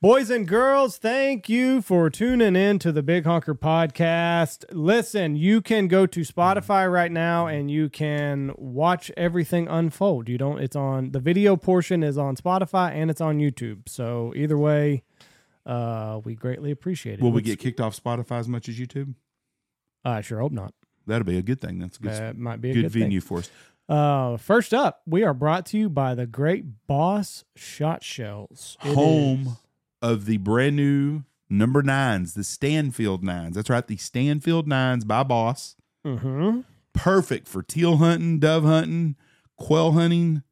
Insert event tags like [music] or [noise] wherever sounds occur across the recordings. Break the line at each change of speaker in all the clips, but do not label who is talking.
Boys and girls, thank you for tuning in to the Big Honker podcast. Listen, you can go to Spotify right now and you can watch everything unfold. You don't it's on the video portion is on Spotify and it's on YouTube. So either way, uh we greatly appreciate it.
Will we
Let's-
get kicked off Spotify as much as YouTube?
I sure hope not.
That'll be a good thing. That's a good,
That might be a
good,
good, thing.
venue for us.
Uh, first up, we are brought to you by the great Boss Shot Shells. It
Home of the brand new number nines, the Stanfield nines. That's right, the Stanfield nines by Boss.
Mhm.
Perfect for teal hunting, dove hunting, quail hunting.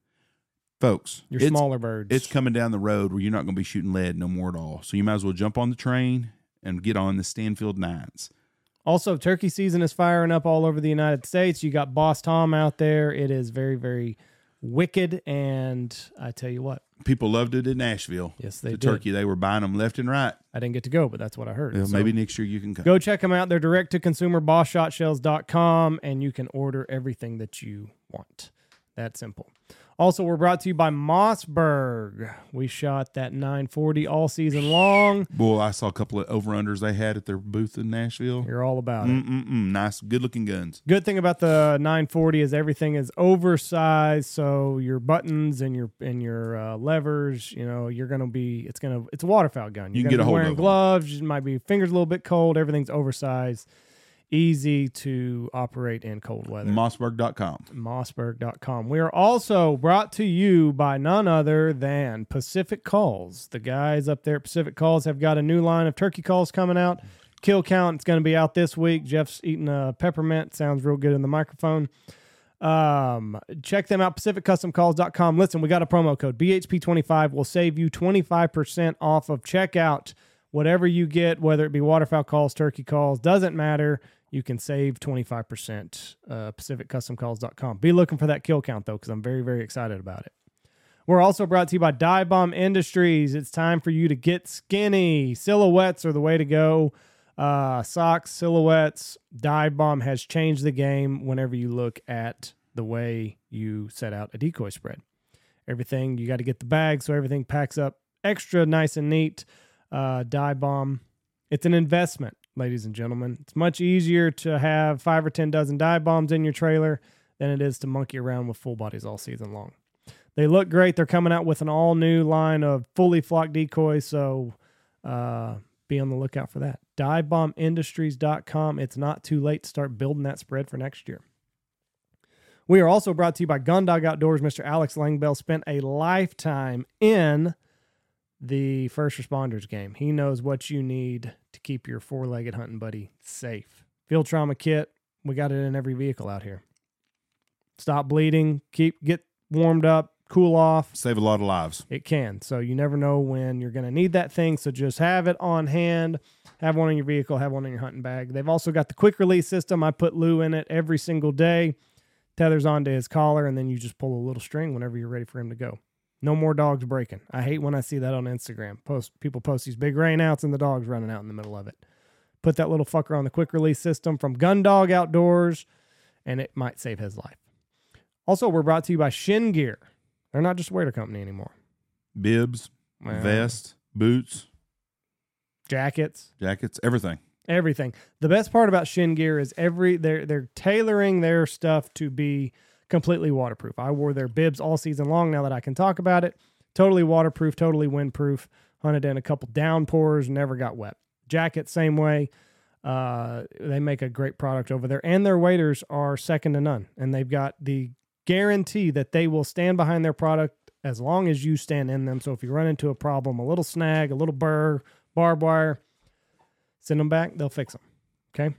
Folks,
Your smaller birds.
it's coming down the road where you're not going to be shooting lead no more at all. So you might as well jump on the train and get on the Stanfield nines.
Also, turkey season is firing up all over the United States. You got Boss Tom out there. It is very, very wicked. And I tell you what,
People loved it in Nashville.
yes, they
the
did.
turkey, they were buying them left and right.
I didn't get to go, but that's what I heard.
Yeah,
So
maybe next year you can come.
go check them out. They're direct to consumer, bossshotshells.com, and you can order everything that you want. That simple. Also, we're brought to you by Mossberg. We shot that 940 all season long.
Boy, I saw a couple of over unders they had at their booth in Nashville.
You're all about it.
Mm-mm-mm. Nice, good looking guns.
Good thing about the 940 is everything is oversized, so your buttons and your and your uh, levers, you know, you're gonna be. It's gonna. It's a waterfowl gun. You're
You can
gonna
get a
be
hold
wearing
of 'em.
gloves. You might be fingers a little bit cold. Everything's oversized, easy to operate in cold weather.
Mossberg.com.
Mossberg.com. We are also brought to you by none other than Pacific Calls. The guys up there at Pacific Calls have got a new line of turkey calls coming out. Kill count, it's going to be out this week. Jeff's eating a peppermint. Sounds real good in the microphone. Um, check them out, pacificcustomcalls.com. Listen, we got a promo code. BHP25 will save you 25% off of checkout. Whatever you get, whether it be waterfowl calls, turkey calls, doesn't matter. You can save 25%. Uh, pacificcustomcalls.com. Be looking for that kill count, though, because I'm very, very excited about it. We're also brought to you by Dive Bomb Industries. It's time for you to get skinny. Silhouettes are the way to go. Uh, socks, silhouettes. Dive Bomb has changed the game whenever you look at the way you set out a decoy spread. Everything, you got to get the bag so everything packs up extra nice and neat. Uh, Dive Bomb, it's an investment, ladies and gentlemen. It's much easier to have five or 10 dozen dive bombs in your trailer than it is to monkey around with full bodies all season long. They look great. They're coming out with an all new line of fully flocked decoys. So uh, be on the lookout for that. Divebombindustries.com. It's not too late to start building that spread for next year. We are also brought to you by Gundog Outdoors. Mr. Alex Langbell spent a lifetime in the first responders game. He knows what you need to keep your four legged hunting buddy safe. Field trauma kit, we got it in every vehicle out here. Stop bleeding, keep get warmed up, cool off.
Save a lot of lives.
It can. So you never know when you're going to need that thing. So just have it on hand. Have one in your vehicle. Have one in your hunting bag. They've also got the quick release system. I put Lou in it every single day. Tethers onto his collar, and then you just pull a little string whenever you're ready for him to go. No more dogs breaking. I hate when I see that on Instagram. Post people post these big rainouts and the dogs running out in the middle of it. Put that little fucker on the quick release system from Gundog Outdoors, and it might save his life. Also, we're brought to you by Shin Gear. They're not just a waiter company anymore.
Bibs,
Well,
vest, boots,
jackets,
jackets, everything.
everything. The best part about Shin Gear is every they're they're tailoring their stuff to be completely waterproof. I wore their bibs all season long. Now that I can talk about it, totally waterproof, totally windproof. Hunted in a couple downpours, never got wet. Jacket same way. Uh, they make a great product over there, and their waiters are second to none. And they've got the guarantee that they will stand behind their product as long as you stand in them. So if you run into a problem, a little snag, a little burr, barbed wire, send them back. They'll fix them. Okay.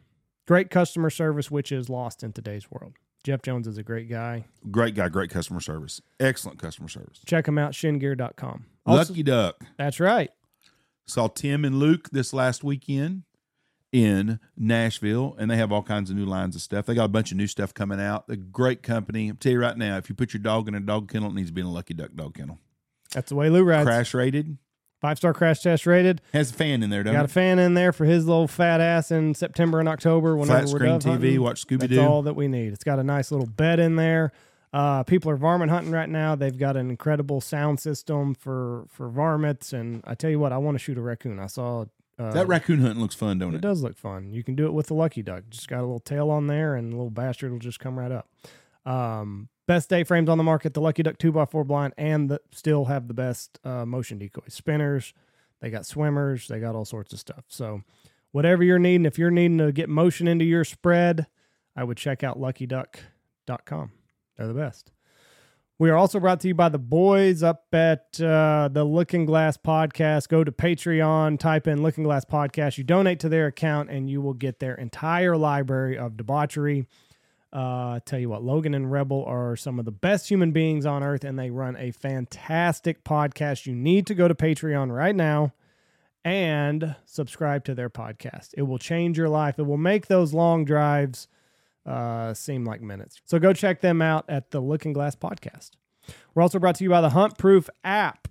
Great customer service, which is lost in today's world. Jeff Jones is a great guy.
Great guy, great customer service. Excellent customer service.
Check him out, shingear.com. Also,
Lucky Duck.
that's right.
Saw Tim and Luke this last weekend in Nashville, and they have all kinds of new lines of stuff. They got a bunch of new stuff coming out. A great company. I'll tell you right now, if you put your dog in a dog kennel, it needs to be in a Lucky Duck dog kennel.
That's the way Lou rides.
Crash rated.
Five star crash test rated.
Has a fan in there, doesn't
Got a
it?
fan in there for his little fat ass in September and October. Whenever
Flat
we're
screen
dove
TV,
hunting.
watch Scooby
That's
Doo.
all that we need. It's got a nice little bed in there. Uh, people are varmint hunting right now. They've got an incredible sound system for for varmints, and I tell you what, I want to shoot a raccoon. I saw uh,
that raccoon hunting looks fun, don't
it
it?
does look fun. You can do it with the lucky duck. Just got a little tail on there, and the little bastard will just come right up. Um, best A frames on the market: the Lucky Duck two x four blind, and the, still have the best uh, motion decoys, spinners. They got swimmers. They got all sorts of stuff. So, whatever you're needing, if you're needing to get motion into your spread, I would check out LuckyDuck.com. They're the best. We are also brought to you by the boys up at uh, the Looking Glass Podcast. Go to Patreon, type in Looking Glass Podcast. You donate to their account, and you will get their entire library of debauchery. Uh, tell you what, Logan and Rebel are some of the best human beings on earth, and they run a fantastic podcast. You need to go to Patreon right now and subscribe to their podcast. It will change your life. It will make those long drives uh, seem like minutes. So go check them out at the Looking Glass Podcast. We're also brought to you by the Hunt Proof app.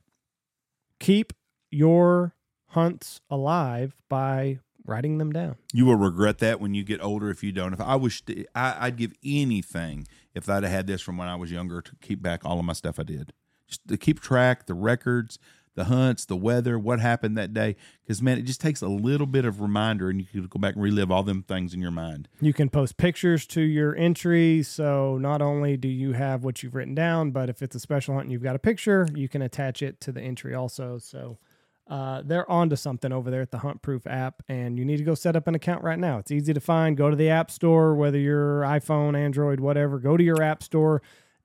Keep your hunts alive by writing them down.
You will regret that when you get older if you don't. If I wish to, I, I'd give anything if I'd have had this from when I was younger to keep back all of my stuff I did, just to keep track, the records, the hunts, the weather, what happened that day. Because man, it just takes a little bit of reminder, and you can go back and relive all them things in your mind.
You can post pictures to your entry. So not only do you have what you've written down, but if it's a special hunt and you've got a picture, you can attach it to the entry also. So uh, they're onto something over there at the Hunt Proof app, and you need to go set up an account right now. It's easy to find. Go to the App Store, whether you're iPhone, Android, whatever. Go to your App Store,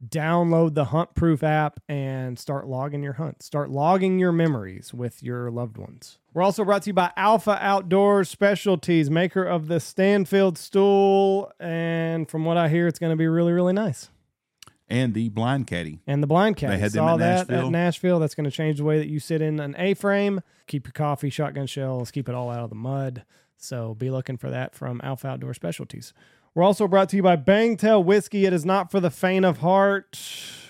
download the Hunt Proof app, and start logging your hunts. Start logging your memories with your loved ones. We're also brought to you by Alpha Outdoor Specialties, maker of the Stanfield stool, and from what I hear, it's going to be really, really nice.
And the blind caddy.
And the blind caddy.
They had them
Saw
at
that
Nashville.
at Nashville. That's going to change the way that you sit in an A frame. Keep your coffee, shotgun shells, keep it all out of the mud. So be looking for that from Alpha Outdoor Specialties. We're also brought to you by Bangtail Whiskey. It is not for the faint of heart.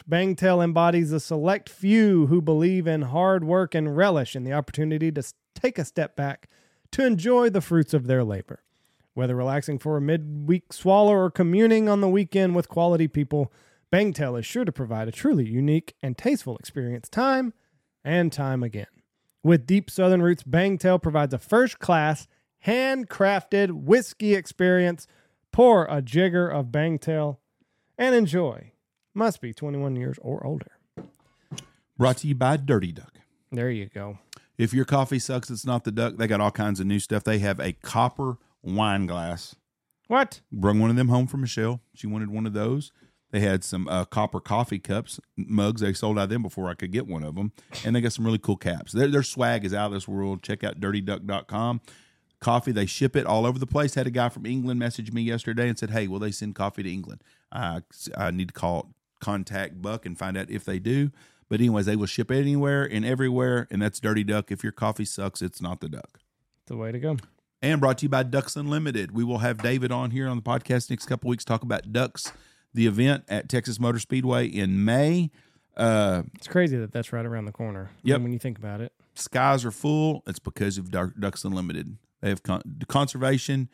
Bangtail embodies a select few who believe in hard work and relish in the opportunity to take a step back to enjoy the fruits of their labor. Whether relaxing for a midweek swallow or communing on the weekend with quality people, Bangtail is sure to provide a truly unique and tasteful experience time and time again. With deep southern roots, Bangtail provides a first class, handcrafted whiskey experience. Pour a jigger of Bangtail and enjoy. Must be 21 years or older.
Brought to you by Dirty Duck.
There you go.
If your coffee sucks, it's not the duck. They got all kinds of new stuff. They have a copper wine glass.
What?
Brung one of them home for Michelle. She wanted one of those. They had some uh, copper coffee cups, mugs. They sold out of them before I could get one of them. And they got some really cool caps. Their, their swag is out of this world. Check out dirtyduck.com. Coffee, they ship it all over the place. Had a guy from England message me yesterday and said, Hey, will they send coffee to England? I, I need to call, contact Buck and find out if they do. But, anyways, they will ship anywhere and everywhere. And that's Dirty Duck. If your coffee sucks, it's not the duck.
The way to go.
And brought to you by Ducks Unlimited. We will have David on here on the podcast next couple weeks talk about Ducks, the event at Texas Motor Speedway in May. Uh,
It's crazy that that's right around the corner.
Yep.
When you think about it.
skies are full. It's because of Duck- Ducks Unlimited. They have con- conservation.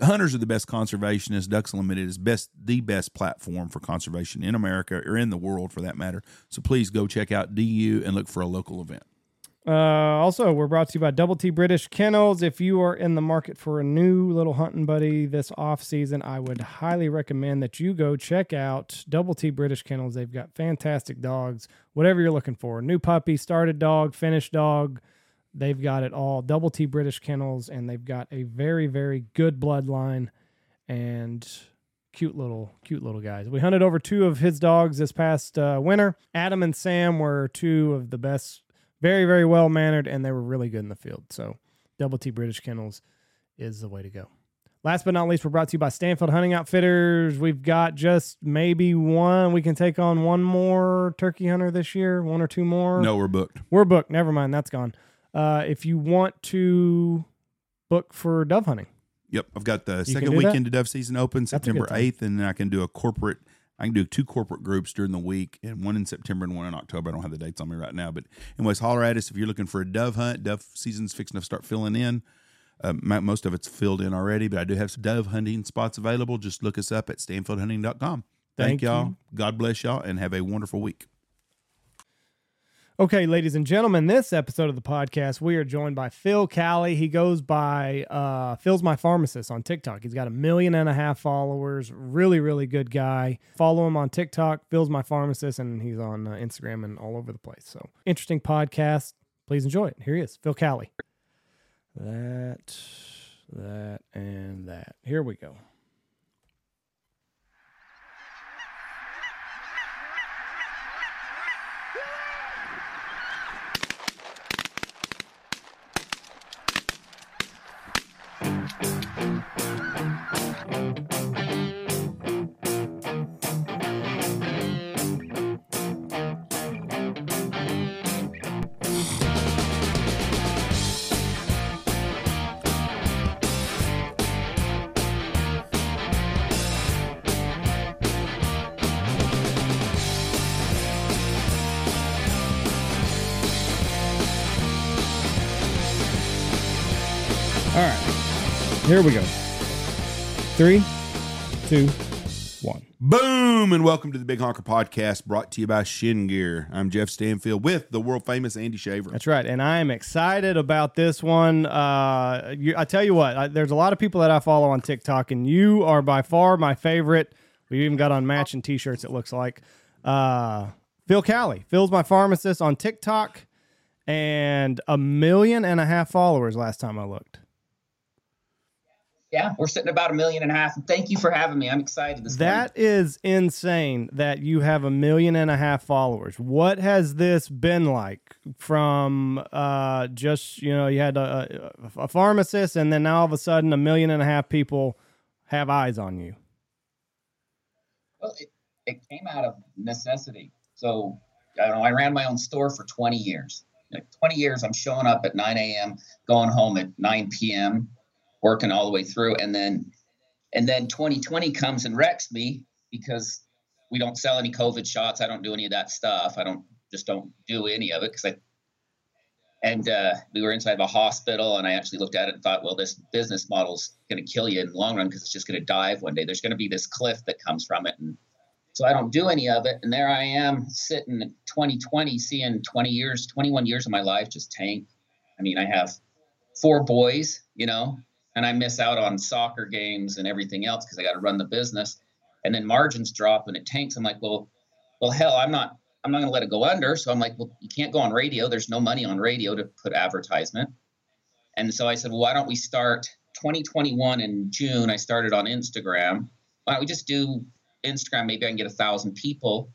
Hunters are the best conservationists. Ducks Unlimited is best the best platform for conservation in America or in the world for that matter. So please go check out DU and look for a local event.
Uh, also, we're brought to you by Double T British Kennels. If you are in the market for a new little hunting buddy this off season, I would highly recommend that you go check out Double T British Kennels. They've got fantastic dogs, whatever you're looking for. New puppy, started dog, finished dog. They've got it all. Double T British Kennels, and they've got a very, very good bloodline and cute little, cute little guys. We hunted over two of his dogs this past uh, winter. Adam and Sam were two of the best very very well mannered and they were really good in the field. So double t british kennels is the way to go. Last but not least we're brought to you by stanfield hunting outfitters. We've got just maybe one. We can take on one more turkey hunter this year one or two more.
No, we're booked.
we're booked. Never mind. That's gone. Uh, if you want to book for dove hunting.
Yep, I've got the
can
second
do
weekend of dove season open, September
good time.
eighth, and then I can do a corporate. I can do two corporate groups during the week, and one in September and one in October. I don't have the dates on me right now, but anyways, holler at us if you're looking for a dove hunt. Dove season's fixing to start filling in. Um, most of it's filled in already, but I do have some dove hunting spots available. Just look us up at stanfieldhunting.com. Thank,
Thank
y'all.
you.
God bless y'all and have a wonderful week.
Okay, ladies and gentlemen, this episode of the podcast, we are joined by Phil Cowley. He goes by uh, Phil's My Pharmacist on TikTok. He's got a million and a half followers. Really, really good guy. Follow him on TikTok, Phil's My Pharmacist, and he's on uh, Instagram and all over the place. So, interesting podcast. Please enjoy it. Here he is, Phil Cowley. That, that, and that. Here we go. Here we go. Three, two, one.
Boom and welcome to the Big Honker Podcast brought to you by Shin Gear. I'm Jeff Stanfield with the world famous Andy Shaver.
That's right, and I am excited about this one. Uh, you, I tell you what, I, there's a lot of people that I follow on TikTok, and you are by far my favorite. We even got on matching T-shirts. It looks like uh, Phil Cowley. Phil's my pharmacist on TikTok, and a million and a half followers last time I looked.
Yeah, we're sitting about a million and a half. Thank you for having me. I'm excited this morning.
That is insane that you have a million and a half followers. What has this been like from uh, just, you know, you had a, a, pharmacist and then now all of a sudden a million and a half people have eyes on you?
Well, it, it came out of necessity. So I don't know. I ran my own store for 20 years. Like 20 years, I'm showing up at 9 a.m., going home at 9 p.m., working all the way through, and then and then 2020 comes and wrecks me because we don't sell any COVID shots. I don't do any of that stuff. I don't just don't do any of it because I. And uh, we were inside of a hospital, and I actually looked at it and thought, well, this business model's going to kill you in the long run because it's just going to dive one day. There's going to be this cliff that comes from it, and so I don't do any of it. And there I am sitting in 2020, seeing 20 years, 21 years of my life just tank. I mean, I have four boys, you know, and I miss out on soccer games and everything else because I got to run the business. And then margins drop and it tanks. I'm like, well, well, hell, I'm not, I'm not going to let it go under. So I'm like, well, you can't go on radio. There's no money on radio to put advertisement. And so I said, well, why don't we start 2021 in June? I started on Instagram. Why don't we just do Instagram? Maybe I can get a thousand people.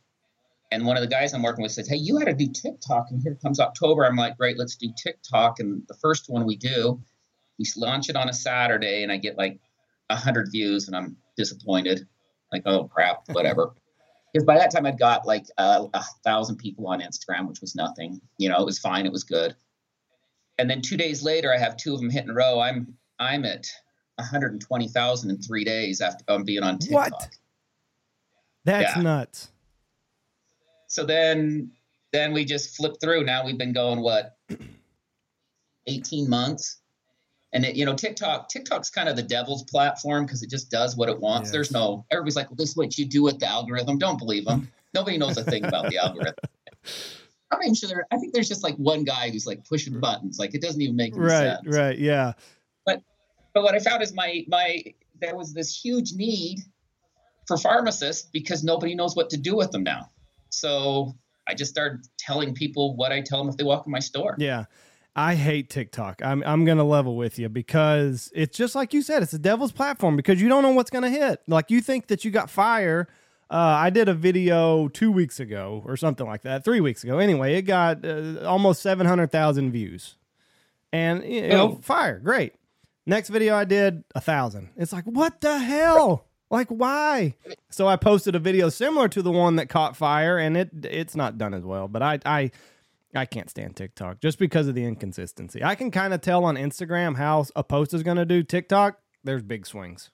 And one of the guys I'm working with says, hey, you got to do TikTok. And here comes October. I'm like, great, let's do TikTok. And the first one we do, we launch it on a Saturday and I get like a hundred views and I'm disappointed. Like, oh crap, [laughs] whatever. Because by that time I'd got like a, a thousand people on Instagram, which was nothing. You know, it was fine, it was good. And then two days later, I have two of them hit in a row. I'm I'm at 120,000 in three days after um, being on TikTok.
What? That's
Yeah.
nuts.
So then then we just flip through. Now we've been going what [clears throat] 18 months. And it, you know, TikTok, TikTok's kind of the devil's platform because it just does what it wants.
Yes.
There's no everybody's like, well, this is what you do with the algorithm. Don't believe them. Nobody knows a thing about the [laughs] algorithm. I'm not even sure there. I think there's just like one guy who's like pushing buttons. Like it doesn't even make any
Right,
sense.
right, yeah.
but But what I found is my my there was this huge need for pharmacists because nobody knows what to do with them now. So I just started telling people what I tell them if they walk in my store.
Yeah. I hate TikTok. I'm I'm gonna level with you because it's just like you said, it's a devil's platform because you don't know what's gonna hit. Like you think that you got fire. Uh, I did a video two weeks ago or something like that, three weeks ago. Anyway, it got uh, almost seven hundred thousand views, and you know,
Oh.
fire, great. Next video I did a thousand. It's like what the hell? Like why? So I posted a video similar to the one that caught fire, and it it's not done as well. But I I I can't stand TikTok just because of the inconsistency. I can kind of tell on Instagram how a post is going to do. TikTok, there's big swings.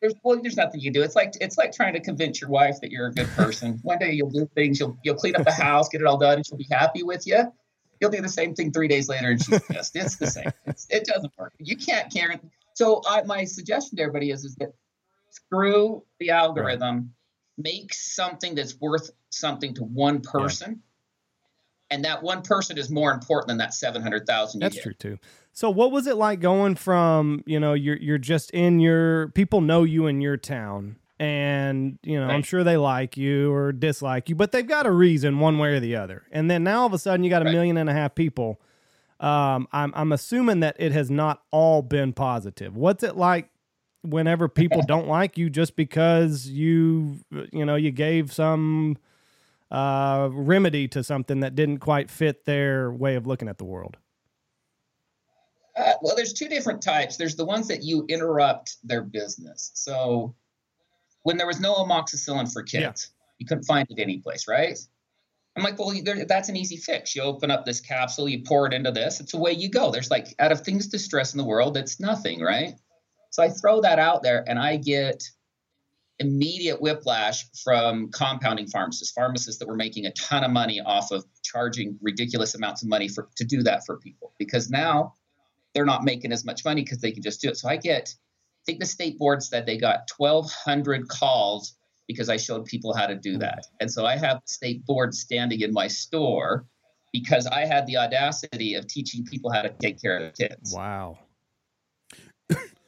There's well, there's nothing you do. It's like it's like trying to convince your wife that you're a good person. [laughs] One day you'll do things, you'll you'll clean up the house, get it all done, and she'll be happy with you. You'll do the same thing three days later, and she's pissed. It's the same. [laughs] It's, it doesn't work. You can't, Karen. So I, my suggestion to everybody is is that screw the algorithm make something that's worth something to one person. And that one person is more important than that 700,000
That's true too. So what was it like going from, you know, you're you're just in your people know you in your town and, you know, I'm sure they like you or dislike you, but they've got a reason one way or the other. And then now all of a sudden you got a
Right.
million and a half people. Um I'm I'm assuming that it has not all been positive. What's it like whenever people [laughs] don't like you just because you you know, you gave some uh remedy to something that didn't quite fit their way of looking at the world?
Uh, well, there's two different types. There's the ones that you interrupt their business. So when there was no amoxicillin for kids, you couldn't find it anyplace, right? I'm like, well, there, that's an easy fix. You open up this capsule, you pour it into this, it's away you go. There's like, out of things to stress in the world, it's nothing, right? So I throw that out there and I get immediate whiplash from compounding pharmacists, pharmacists that were making a ton of money off of charging ridiculous amounts of money for to do that for people because now they're not making as much money because they can just do it. So I get, I think the state board said they got 1,200 calls because I showed people how to do mm-hmm. that. And so I have the state board standing in my store because I had the audacity of teaching people how to take care of kids.
Wow.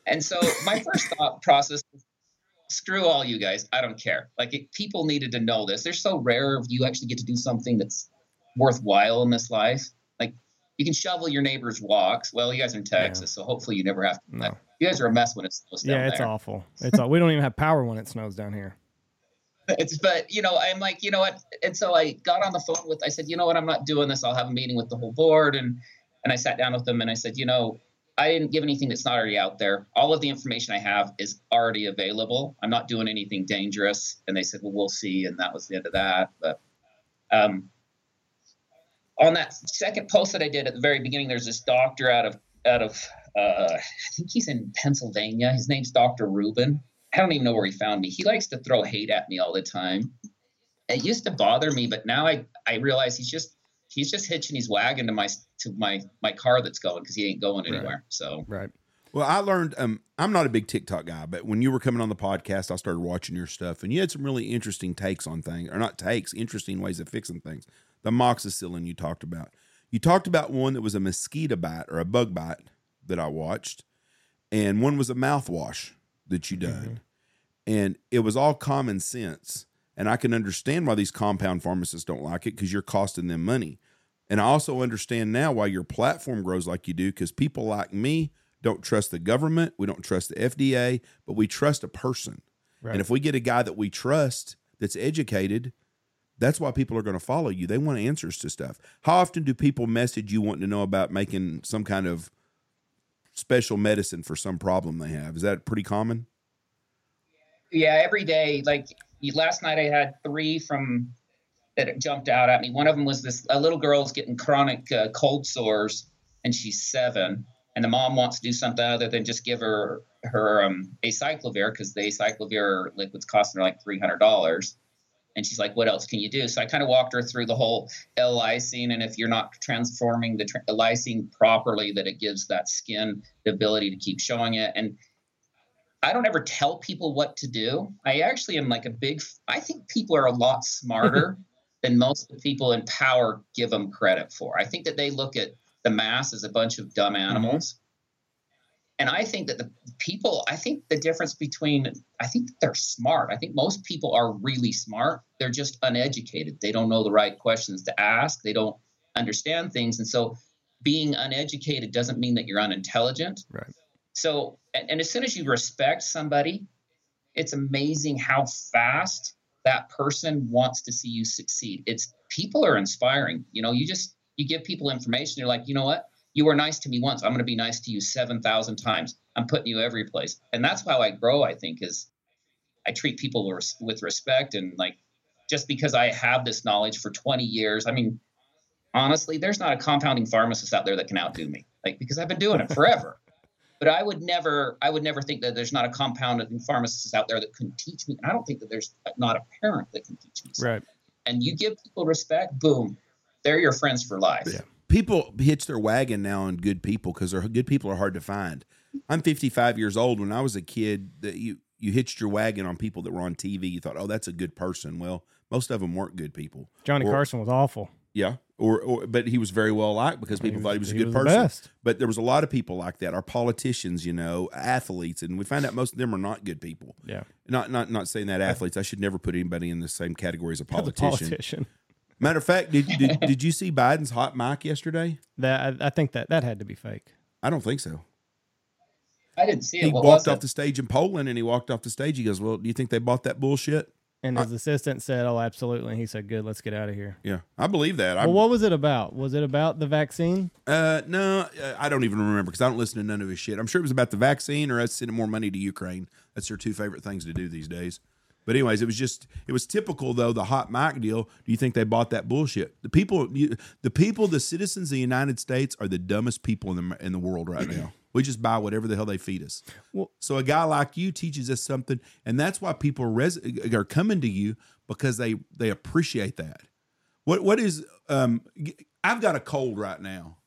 And so my first thought process was, screw all you guys. I don't care. Like it, people needed to know this. They're so rare if you actually get to do something that's worthwhile in this life. Like you can shovel your neighbor's walks. Well, you guys are in Texas, so hopefully you never have to.
No.
You guys are a mess when it snows down
Yeah, it's
there.
awful. It's all, we don't even have power when it snows down here. [laughs]
It's but you know I'm like you know what, and so I got on the phone with. I said you know what I'm not doing this. I'll have a meeting with the whole board, and and I sat down with them and I said you know I didn't give anything that's not already out there. All of the information I have is already available. I'm not doing anything dangerous. And they said well we'll see, and that was the end of that. But um, on that second post that I did at the very beginning, there's this doctor out of out of uh, I think he's in Pennsylvania. His name's Dr. Rubin. I don't even know where he found me. He likes to throw hate at me all the time. It used to bother me, but now I I realize he's just he's just hitching his wagon to my to my my car that's going because he ain't going
Right.
anywhere. So
Right.
Well, I learned. Um, I'm not a big TikTok guy, but when you were coming on the podcast, I started watching your stuff, and you had some really interesting takes on things, or not takes, interesting ways of fixing things. The moxicillin you talked about. You talked about one that was a mosquito bite or a bug bite that I watched, and one was a mouthwash that you done, and it was all common sense. And I can understand why these compound pharmacists don't like it because you're costing them money. And I also understand now why your platform grows like you do because people like me don't trust the government, we don't trust the FDA, but we trust a person.
Right.
And if we get a guy that we trust that's educated, that's why people are going to follow you. They want answers to stuff. How often do people message you wanting to know about making some kind of special medicine for some problem they have? Is that pretty common?
yeah, every day. Like last night, I had three from that jumped out at me. One of them was this a little girl's getting chronic uh, cold sores, and she's seven, and the mom wants to do something other than just give her her um, acyclovir because the acyclovir liquids costing her like three hundred dollars. And she's like, "What else can you do?" So I kind of walked her through the whole L-lysine, and if you're not transforming the, tr- the lysine properly, that it gives that skin the ability to keep showing it. And I don't ever tell people what to do. I actually am like a big. I think people are a lot smarter [laughs] than most of the people in power give them credit for. I think that they look at the mass as a bunch of dumb mm-hmm. animals. And I think that the people, I think the difference between, I think they're smart. I think most people are really smart. They're just uneducated. They don't know the right questions to ask. They don't understand things. And so being uneducated doesn't mean that you're unintelligent.
Right.
So, and, and as soon as you respect somebody, it's amazing how fast that person wants to see you succeed. It's people are inspiring. You know, you just you give people information. You're like, you know what? You were nice to me once. I'm going to be nice to you seven thousand times. I'm putting you every place, and that's how I grow. I think is I treat people with respect and like just because I have this knowledge for 20 years. I mean, honestly, there's not a compounding pharmacist out there that can outdo me. Like because I've been doing it forever. [laughs] But I would never, I would never think that there's not a compound compounding pharmacist out there that can teach me. And I don't think that there's not a parent that can teach me. something.
Right.
And you give people respect, boom, they're your friends for life.
Yeah.
people hitch their wagon now on good people because good people are hard to find. I'm 55 years old. When I was a kid, that you you hitched your wagon on people that were on TV. You thought, oh, that's a good person. Well, most of them weren't good people.
Johnny
Or-
Carson was awful.
Yeah, or, or but he was very well liked because people thought he was a good
the
person.
best.
But there was a lot of people like that. Our politicians, you know, athletes, and we find out most of them are not good people.
Yeah,
Not not not saying that athletes. I should never put anybody in the same category as a [laughs] politician.
politician.
Matter of fact, did, did did you see Biden's hot mic yesterday?
That I, I think that that had to be fake.
I don't think so.
I didn't see it.
He
What
walked off
it?
the stage in Poland, and he walked off the stage. He goes, "Well, do you think they bought that bullshit?"
And his assistant said, "Oh, absolutely." And he said, "Good, let's get out of here."
Yeah, I believe that. I,
Well, what was it about? Was it about the vaccine?
Uh, no, uh, I don't even remember because I don't listen to none of his shit. I'm sure it was about the vaccine or us sending more money to Ukraine. That's their two favorite things to do these days. But anyways, it was just it was typical though the hot mic deal. Do you think they bought that bullshit? The people, you, the people, the citizens of the United States are the dumbest people in the in the world right [clears throat] now. We just buy whatever the hell they feed us.
Well-
so a guy like you teaches us something, and that's why people are, res- are coming to you because they they appreciate that. What what is um? g- I've got a cold right now,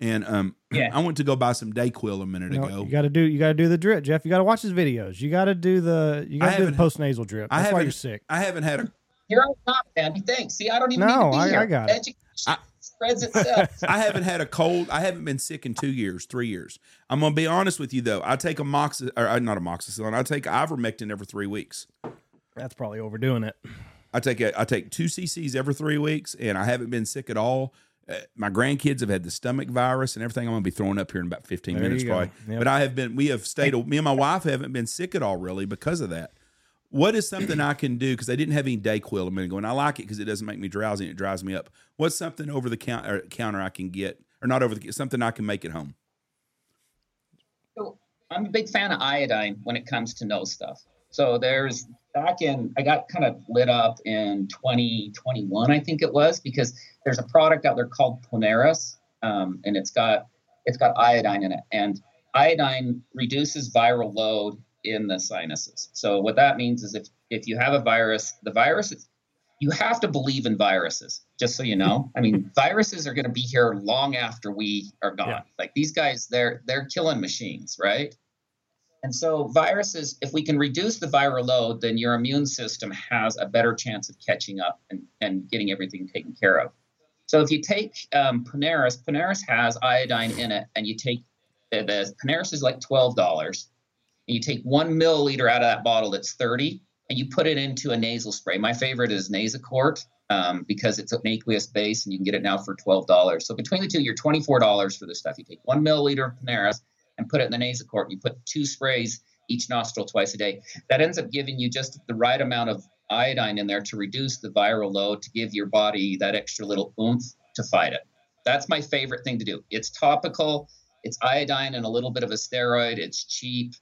and um, [clears throat]
Yeah.
I went to go buy some Dayquil a minute
No,
ago.
you got to do you got to do the drip, Jeff. You got to watch his videos. You got to do the you got to do the post nasal drip.
I
That's why
haven't-
you're sick.
I haven't had a
You're on top, man. Thanks. See, I don't even
No,
need to be
I-
here.
I got it.
I-
spreads [laughs] itself.
I haven't had a cold. I haven't been sick in two years, three years. I'm gonna be honest with you though. I take a mox or uh, not a moxicillin. I take ivermectin every three weeks.
That's probably overdoing it.
I take a, I take two cc's every three weeks, and I haven't been sick at all. Uh, my grandkids have had the stomach virus and everything. I'm gonna be throwing up here in about 15
There
minutes,
you
probably.
Yep.
But I have been. We have stayed. Me and my wife haven't been sick at all, really, because of that. What is something I can do? Because I didn't have any Dayquil a minute ago, and I like it because it doesn't make me drowsy and it drives me up. What's something over the count, or counter I can get, or not over the something I can make at home?
So I'm a big fan of iodine when it comes to nose stuff. So there's back in I got kind of lit up in 2021, I think it was, because there's a product out there called Ponaris, um, and it's got it's got iodine in it, and iodine reduces viral load in the sinuses. So what that means is if if you have a virus, the virus is you have to believe in viruses, just so you know. I mean, [laughs] viruses are going to be here long after we are gone.
Yeah.
Like these guys, they're they're killing machines, right? And so viruses, if we can reduce the viral load, then your immune system has a better chance of catching up and, and getting everything taken care of. So if you take um, Ponaris, Ponaris has iodine in it, and you take the, the Ponaris is like twelve dollars, you take one milliliter out of that bottle that's thirty, and you put it into a nasal spray. My favorite is Nasacort um, because it's an aqueous base, and you can get it now for twelve dollars. So between the two, you're twenty four dollars for this stuff. You take one milliliter of Ponaris and put it in the Nasacort. You put two sprays each nostril twice a day. That ends up giving you just the right amount of iodine in there to reduce the viral load to give your body that extra little oomph to fight it. That's my favorite thing to do. It's topical. It's iodine and a little bit of a steroid. It's cheap.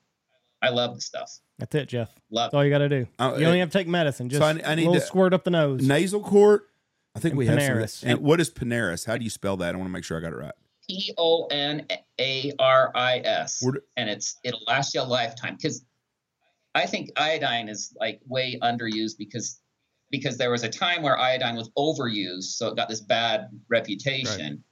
I love the stuff.
That's it, Jeff.
Love
That's all you got to do.
Uh,
you don't have to take medicine. Just
so I- I need
a little
to-
squirt up the nose.
Nasal quart. I think
And
we have
Ponaris.
some. And what is Ponaris? How do you spell that? I want to make sure I got it right.
P O N A R I S, and it's it'll last you a lifetime. Because I think iodine is like way underused because because there was a time where iodine was overused, so it got this bad reputation,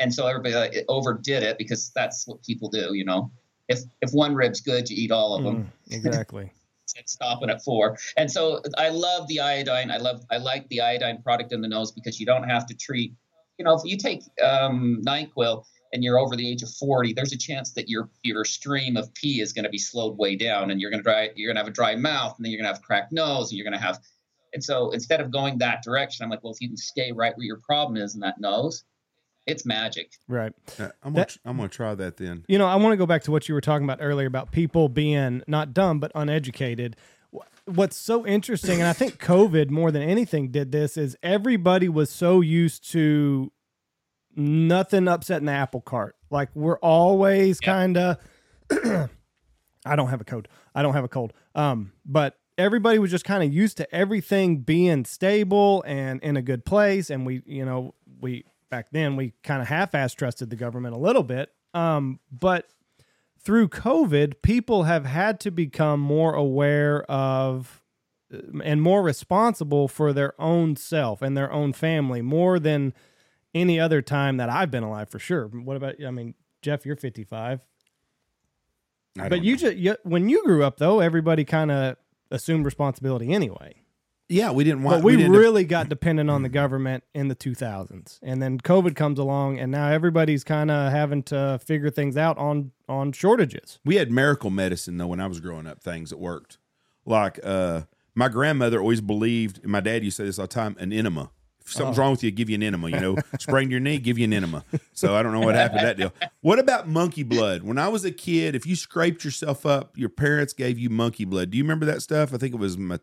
and so everybody like, overdid it because that's what people do. You know, if if one rib's good, you eat all of them.
Mm, exactly. [laughs]
Stopping at four. And so I love the iodine. I love I like the iodine product in the nose because you don't have to treat. You know, if you take um, Nyquil and you're over the age of 40, there's a chance that your your stream of pee is going to be slowed way down, and you're going to dry. You're going to have a dry mouth, and then you're going to have cracked nose, and you're going to have. And so instead of going that direction, I'm like, well, if you can stay right where your problem is in that nose, it's magic.
Right.
Uh, I'm gonna,
That-
I'm gonna try that then.
You know, I want to go back to what you were talking about earlier about people being not dumb but uneducated. What's so interesting, and I think COVID more than anything did this, is everybody was so used to nothing upsetting the apple cart. Like we're always
Yeah.
kind of. [clears throat] I don't have a code. I don't have a cold. Um, but everybody was just kind of used to everything being stable and in a good place, and we, you know, we back then we kind of half-ass trusted the government a little bit. Um, but through COVID, people have had to become more aware of uh, and more responsible for their own self and their own family more than any other time that I've been alive for sure. What about I mean, Jeff, you're 55.
I
But you just you, when you grew up though, everybody kind of assumed responsibility anyway.
Yeah, we didn't want.
But we,
didn't-
really got dependent on the government in the 2000s, and then COVID comes along, and now everybody's kind of having to figure things out on on shortages.
We had miracle medicine though when I was growing up. Things that worked, like uh, my grandmother always believed. And my dad used to say this all the time: an enema. If something's
Oh.
wrong with you, give you an enema. You know, [laughs] sprained your knee, give you an enema. So I don't know what happened to that deal. What about monkey blood? When I was a kid, if you scraped yourself up, your parents gave you monkey blood. Do you remember that stuff? I think it was my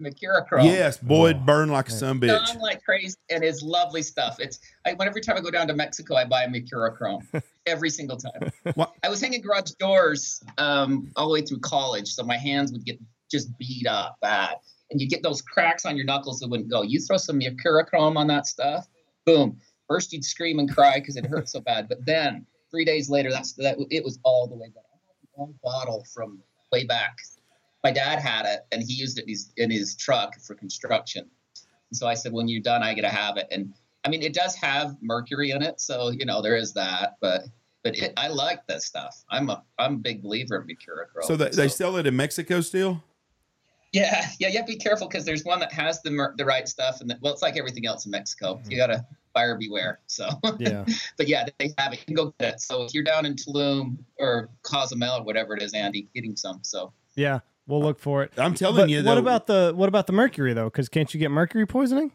Mercurochrome.
yes, boy, it
Oh,
burned like a
yeah.
son
Done
bitch.
like crazy and it's lovely stuff. It's I, when every time I go down to Mexico, I buy a Mercurochrome [laughs] every single time. [laughs]
What?
I was hanging garage doors um, all the way through college, so my hands would get just beat up bad, and you get those cracks on your knuckles that wouldn't go. You throw some Mercurochrome on that stuff, boom. First you'd scream and cry because it hurt so bad, but then three days later, that's that it was all the way back. One bottle from way back. My dad had it, and he used it in his, in his truck for construction. So I said, when you're done, I get to have it. And I mean, it does have mercury in it, so you know there is that. But but it, I like this stuff. I'm a I'm a big believer in mercurochrome.
So they, they sell it in Mexico still.
yeah yeah you have to be careful because there's one that has the mer- the right stuff, and the, well, it's like everything else in Mexico. Mm-hmm. You gotta buyer beware. So
Yeah, [laughs]
but yeah, they have it. You can go get it. So if you're down in Tulum or Cozumel or whatever it is, Andy, getting some. So
yeah, we'll look for it.
I'm telling
But
you,
what about the what about the mercury though? Because can't you get mercury poisoning?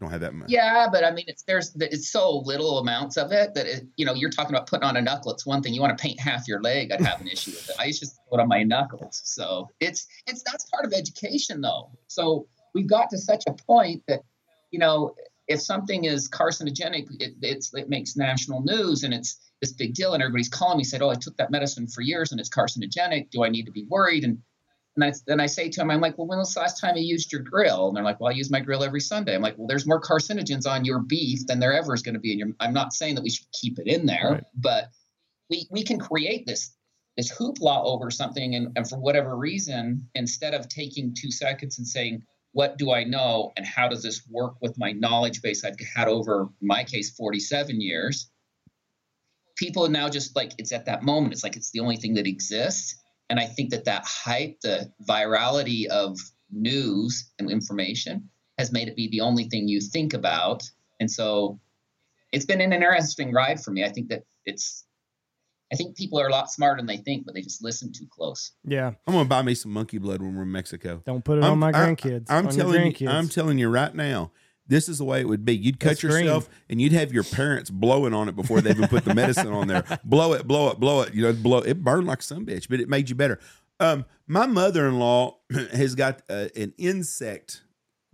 don't have that much.
Yeah, but I mean, it's there's it's so little amounts of it that it, you know you're talking about putting on a knuckle. It's one thing. You want to paint half your leg, I'd have an issue with it. I used to just put on my knuckles. So it's it's that's part of education though. So we've got to such a point that you know if something is carcinogenic, it it's it makes national news and it's this big deal, and everybody's calling me said, "Oh, I took that medicine for years and it's carcinogenic. Do I need to be worried?" And and I, then I say to him, I'm like, well, when was the last time you used your grill? And they're like, well, I use my grill every Sunday. I'm like, well, there's more carcinogens on your beef than there ever is going to be in your. I'm not saying that we should keep it in there,
Right.
but we we can create this this hoopla over something, and, and for whatever reason, instead of taking two seconds and saying, what do I know, and how does this work with my knowledge base I've had over my case 47 years? People now just like it's at that moment. It's like it's the only thing that exists and I think that that hype, the virality of news and information, has made it be the only thing you think about. And so, it's been an interesting ride for me. I think that it's, I think people are a lot smarter than they think, but they just listen too close.
Yeah,
I'm gonna buy me some monkey blood when we're in Mexico.
don't put it
I'm-
on my grandkids.
I'm
on your
telling you. I'm telling you right now. This is the way it would be. You'd cut
That's green.
yourself, and you'd have your parents blowing on it before they even put the medicine on there. [laughs] Blow it, blow it, blow it. You know, blow it burned like some bitch, but it made you better. Um, my mother-in-law [clears throat] has got uh, an insect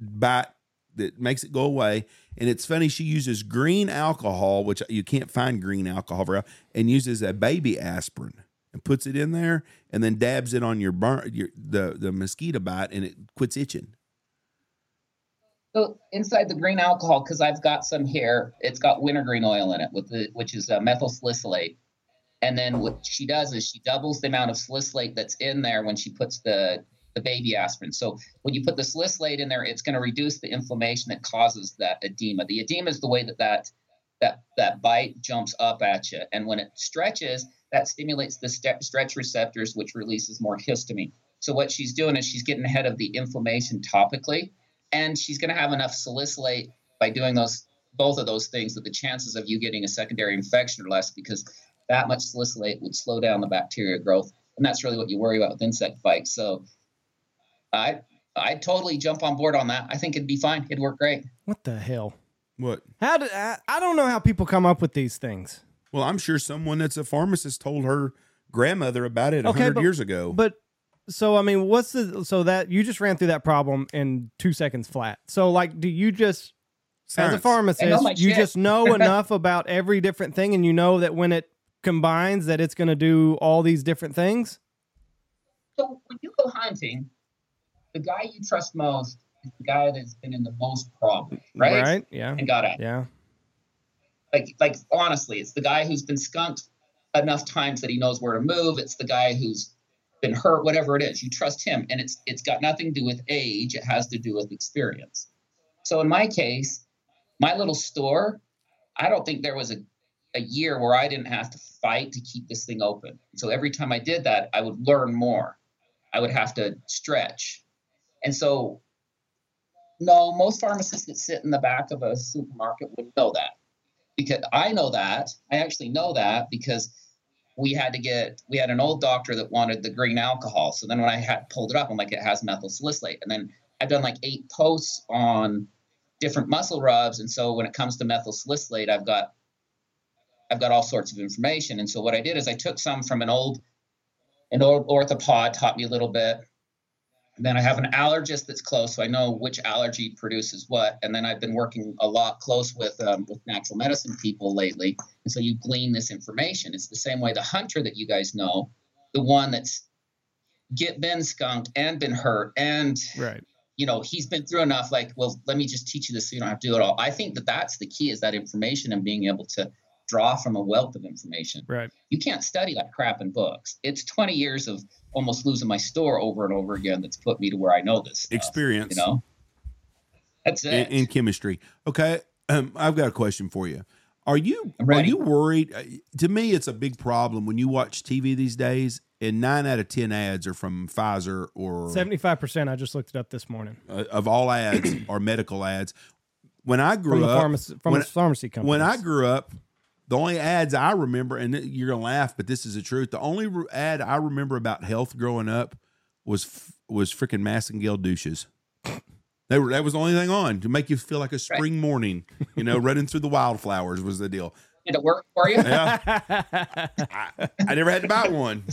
bite that makes it go away, and it's funny. She uses green alcohol, which you can't find green alcohol for, and uses a baby aspirin and puts it in there, and then dabs it on your burn, your the the mosquito bite, and it quits itching.
So inside the green alcohol, because I've got some here, it's got wintergreen oil in it, with the which is uh, methyl salicylate. And then what she does is she doubles the amount of salicylate that's in there when she puts the the baby aspirin. So when you put the salicylate in there, it's going to reduce the inflammation that causes that edema. The edema is the way that that that that bite jumps up at you, and when it stretches, that stimulates the st- stretch receptors, which releases more histamine. So what she's doing is she's getting ahead of the inflammation topically and she's going to have enough salicylate by doing those both of those things that the chances of you getting a secondary infection are less because that much salicylate would slow down the bacteria growth and that's really what you worry about with insect bites so i i totally jump on board on that i think it'd be fine it'd work great
what the hell?
What?
How did I, I don't know how people come up with these things.
Well, I'm sure someone that's a pharmacist told her grandmother about it a
Okay,
hundred
but-
years ago.
But so I mean, what's the so that you just ran through that problem in two seconds flat. So like, do you just as a
Science.
I know
pharmacist, you
shit.
just know [laughs] enough about every different thing, and you know that when it combines, that it's going to do all these different things.
so when you go hunting the guy you trust most is the guy that's been in the most problems right,
Right? Yeah.
and got out
Yeah.
like like honestly it's the guy who's been skunked enough times that he knows where to move it's the guy who's been hurt whatever it is you trust him and it's it's got nothing to do with age it has to do with experience so in my case my little store i don't think there was a a year where I didn't have to fight to keep this thing open. So every time I did that, I would learn more. I would have to stretch. And so, no, most pharmacists that sit in the back of a supermarket would know that because I know that. I actually know that because we had to get we had an old doctor that wanted the green alcohol. So then when I had pulled it up, I'm like, it has methyl salicylate. And then I've done like eight posts on different muscle rubs. And so when it comes to methyl salicylate, I've got I've got all sorts of information. And so what I did is I took some from an old an old orthopod, taught me a little bit. And then I have an allergist that's close, so I know which allergy produces what. And then I've been working a lot close with um, with natural medicine people lately, and so you glean this information. It's the same way the hunter that you guys know, the one that's get been skunked and been hurt, and
Right.
you know he's been through enough. Like, well, let me just teach you this so you don't have to do it all. I think that that's the key is that information and being able to draw from a wealth of information
Right.
you can't study that crap in books. It's 20 years of almost losing my store over and over again that's put me to where I know this stuff,
Experience.
You know, that's
in,
it.
in chemistry. Okay, um, I've got a question for you. Are you are you worried? Uh, To me, it's a big problem when you watch TV these days, and nine out of ten ads are from Pfizer or
Seventy-five percent. I just looked it up this morning
uh, of all ads [clears throat] are medical ads. When I grew
from
up,
pharmacy from
when-
pharmacy company.
when I grew up, the only ads I remember, and you're gonna laugh, but this is the truth. The only ad I remember about health growing up was was freaking Massengill douches. They were, that was the only thing on to make you feel like a spring morning, you know, running through the wildflowers was the deal.
Did it work for you?
Yeah, I, I never had to buy one,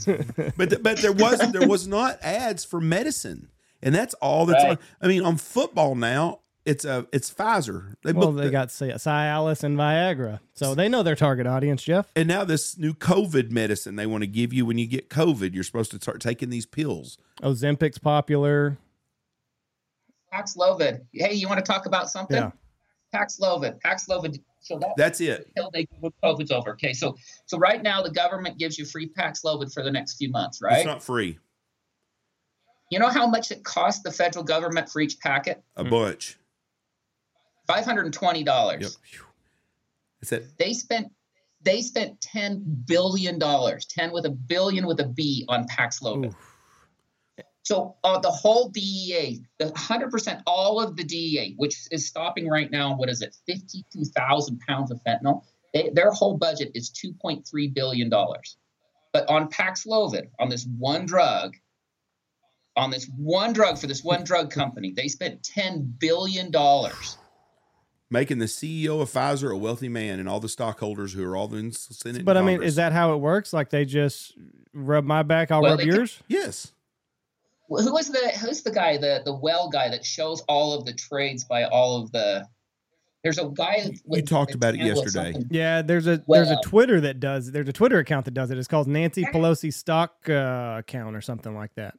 but th- but there was there was not ads for medicine, and that's all that's
Right.
on. I mean, on football now, it's a it's Pfizer. They
well, they
the-
got Ci- Cialis and Viagra, so they know their target audience. Jeff.
And now this new COVID medicine they want to give you when you get COVID, you're supposed to start taking these pills.
Ozempic's popular.
Paxlovid. Hey, you want to talk about something?
Yeah.
Paxlovid. Paxlovid. So that
That's it.
until they COVID's over. Okay, so so right now the government gives you free Paxlovid for the next few months, right?
It's not free.
you know how much it costs the federal government for each packet?
A bunch.
Five hundred and twenty dollars.
Yep. It's that
they spent they spent 10 billion dollars 10 with a billion with a b on paxlovid so uh, the whole dea the 100% all of the dea which is stopping right now what is it 52000 pounds of fentanyl they, their whole budget is 2.3 billion dollars. But on paxlovid on this one drug on this one drug for this one drug company they spent 10 billion dollars
making the CEO of Pfizer a wealthy man and all the stockholders who are all in the Senate. and
But I mean, is that how it works? Like they just rub my back, I'll
Well,
rub
they can-
yours.
yes?
Well, who was the who's the guy the the well guy that shows all of the trades by all of the there's a guy with,
talked about it yesterday.
Yeah, there's a there's a Twitter that does. There's a Twitter account that does it. It's called Nancy Pelosi Stock uh, Account or something like that.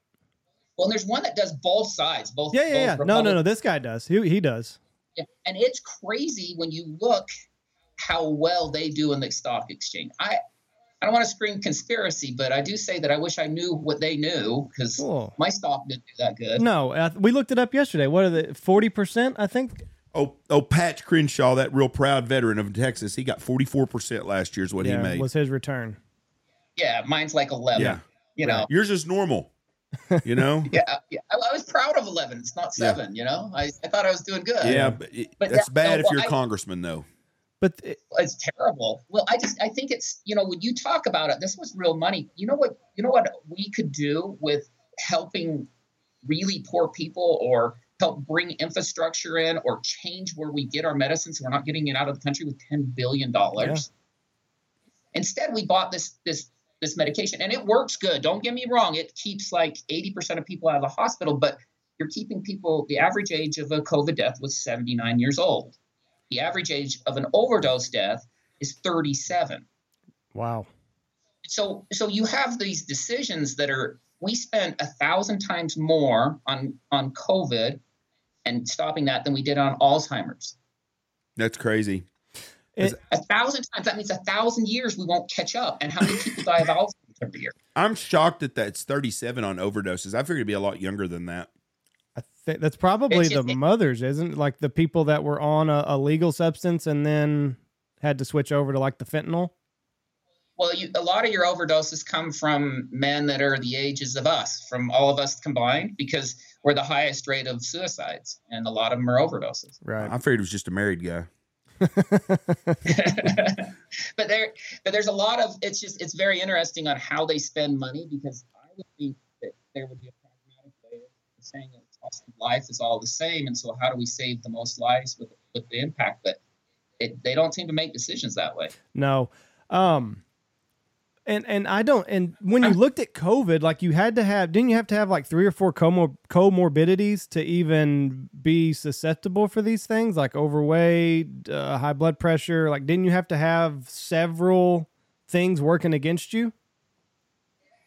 well and there's one that does both sides both
Yeah, yeah, yeah.
both
No, no, no. This guy does. He he does.
Yeah, and it's crazy when you look how well they do in the stock exchange I I don't want to scream conspiracy, but I do say that I wish I knew what they knew because
Cool.
my stock didn't do that good.
No, uh, we looked it up yesterday. What are the forty percent? I think.
Oh, oh, Patch Crenshaw, that real proud veteran of Texas, he got forty four percent last year. Is what
yeah,
he made.
was his return.
Yeah, mine's like eleven.
yeah,
You know.
yours is normal. You know. [laughs]
Yeah, yeah. I, I was proud of eleven. It's not
Yeah.
seven. You know, I, I thought I was doing good.
yeah, but, it-
But
that's
that-
bad
no,
if you're a
I-
congressman, though.
But it,
it's terrible. Well, I just I think it's you know when you talk about it, this was real money. You know what you know what we could do with helping really poor people or help bring infrastructure in or change where we get our medicine so we're not getting it out of the country with 10 billion dollars. Instead, we bought this this this medication and it works good. Don't get me wrong, it keeps like 80% of people out of the hospital, but you're keeping people the average age of a COVID death was 79 years old. The average age of an overdose death is 37.
wow.
So so you have these decisions that are we spent a thousand times more on on COVID and stopping that than we did on Alzheimer's.
That's crazy.
It,
A thousand times. That means a thousand years we won't catch up. And how many people die of Alzheimer's every year?
I'm shocked that that's 37 on overdoses. I figured it'd be a lot younger than that.
I think that's probably
It's
the
just- it-
mothers, isn't it? Like the people that were on a, a legal substance and then had to switch over to like the fentanyl?
Well, you, a lot of your overdoses come from men that are the ages of us, from all of us combined, because we're the highest rate of suicides, and a lot of them are overdoses.
Right.
I figured it was just a married guy. [laughs]
but there, but there's a lot of. It's just it's very interesting on how they spend money because I would think that there would be a pragmatic way of saying that cost of life is all the same, and so how do we save the most lives with with the impact? But it, they don't seem to make decisions that way.
No. Um and and I don't and when you looked at COVID, like you had to have didn't you have to have like three or four comor- comorbidities to even be susceptible for these things like overweight, uh, high blood pressure, like didn't you have to have several things working against you?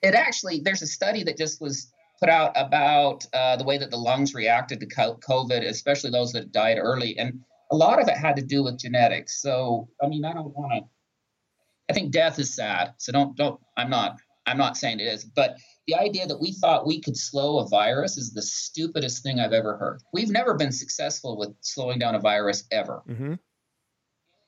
It actually there's a study that just was put out about uh, the way that the lungs reacted to COVID, especially those that died early, and a lot of it had to do with genetics. So I mean, I don't want to I think death is sad. So don't don't I'm not I'm not saying it is, but the idea that we thought we could slow a virus is the stupidest thing I've ever heard. We've never been successful with slowing down a virus ever.
Mm-hmm.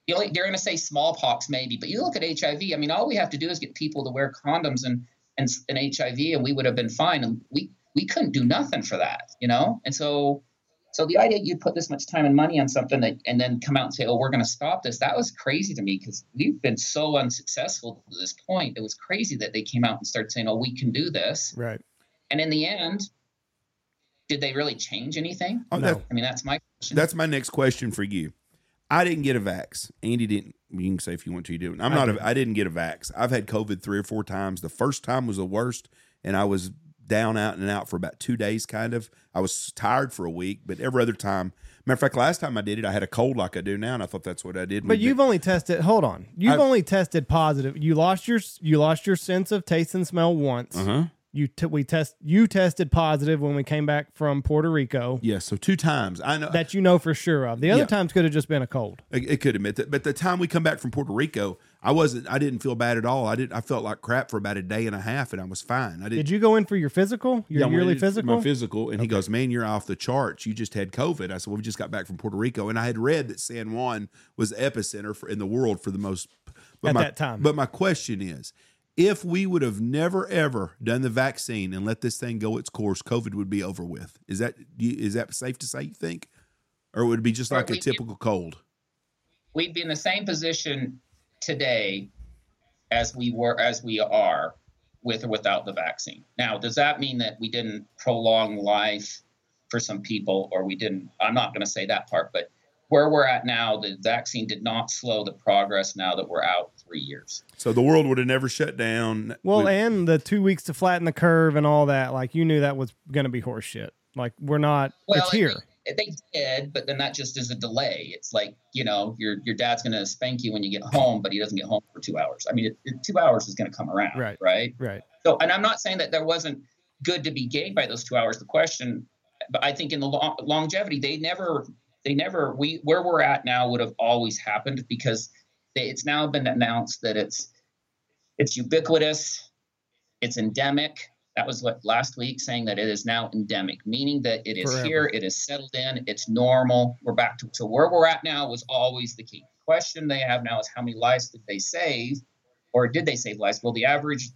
You know, they're going to say smallpox maybe, but you look at HIV. I mean, all we have to do is get people to wear condoms and and, and HIV, and we would have been fine. And we we couldn't do nothing for that, you know. And so so the idea you put this much time and money on something that, and then come out and say, "Oh, we're going to stop this," that was crazy to me because we've been so unsuccessful to this point. It was crazy that they came out and started saying, "Oh, we can do this."
Right.
And in the end, did they really change anything?
Oh,
No.
that-
I mean, that's my question.
that's my next question for you. I didn't get a vax. Andy didn't. You can say if you want to, you do. I'm
I
not.
didn't.
A, I didn't get a vax. I've had COVID three or four times. The first time was the worst, and I was down, out, and out for about two days. Kind of. I was tired for a week, but every other time. Matter of fact, last time I did it, I had a cold like I do now, and I thought that's what I did.
But you've only tested. Hold on, you've
I've-
only tested positive. You lost your you lost your sense of taste and smell once.
Uh huh.
You t- we test you tested positive when we came back from Puerto Rico.
Yeah. So two times. I know
That you know for sure of. The other
Yeah.
times could have just been a cold.
It, it could admit that, but the time we come back from Puerto Rico, I wasn't. I didn't feel bad at all. I didn't. I felt like crap for about a day and a half, and I was fine. I didn't.
Did you go in for your physical? Your
Yeah,
yearly physical?
My physical, and he goes, "Man, you're off the charts. You just had COVID." I said, "Well, we just got back from Puerto Rico," and I had read that San Juan was the epicenter for, in the world for the most but
At
my,
that time.
But my question is, if we would have never ever done the vaccine and let this thing go its course, COVID would be over with. Is that is that safe to say? You think, or would it be just like a typical cold?
We'd be in the same position today as we were as we are with or without the vaccine. Now, does that mean that we didn't prolong life for some people or we didn't I'm not going to say that part, but where we're at now, the vaccine did not slow the progress now that we're out 3 years.
So the world would have never shut down.
well,
We-
and the two weeks to flatten the curve and all that. Like you knew that was going to be horseshit. Like we're not. it's
They-
here.
They, did, but then that just is a delay. It's like, you know, your your dad's going to spank you when you get home, but he doesn't get home for 2 hours. I mean, it, it, 2 hours is going to come around,
Right.
right?
Right.
So, and I'm not saying that there wasn't good to be gained by those two hours. The question, but I think in the long, longevity, they never, they never, we where we're at now would have always happened because they, it's now been announced that it's, it's ubiquitous, it's endemic. That was what last week saying that it is now endemic, meaning that it is
Forever.
here, it is settled in, it's normal. We're back to so where we're at now was always the key. The question they have now is how many lives did they save, or did they save lives? Well, the average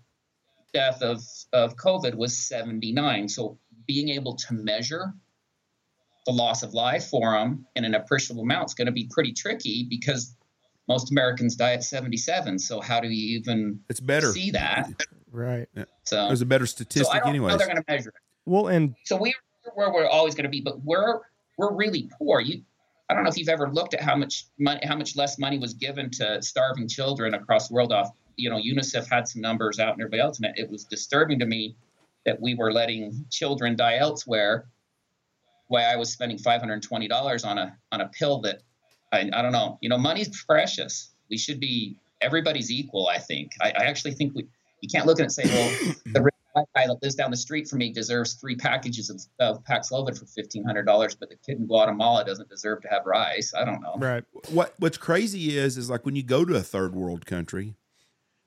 death of, of COVID was 79. So being able to measure the loss of life for them in an appreciable amount is going to be pretty tricky because most Americans die at 77. So how do you even
it's better.
see that?
Right.
So,
There's a better statistic,
don't know
anyways.
they're going to measure it.
Well, and
So we are where we're always going to be, but we're we're really poor. You, I don't know if you've ever looked at how much money, how much less money was given to starving children across the world. Off, you know, UNICEF had some numbers out and everybody else, and it, it was disturbing to me that we were letting children die elsewhere. Why I was spending five hundred twenty dollars on a on a pill that I, I don't know. You know, money's precious. We should be everybody's equal. I think. I, I actually think we. You can't look at it and say, well, [laughs] the rich white guy that lives down the street from me deserves three packages of, of Paxlovid for fifteen hundred dollars, but the kid in Guatemala doesn't deserve to have rice. I don't know.
right.
what what's crazy is is like when you go to a third world country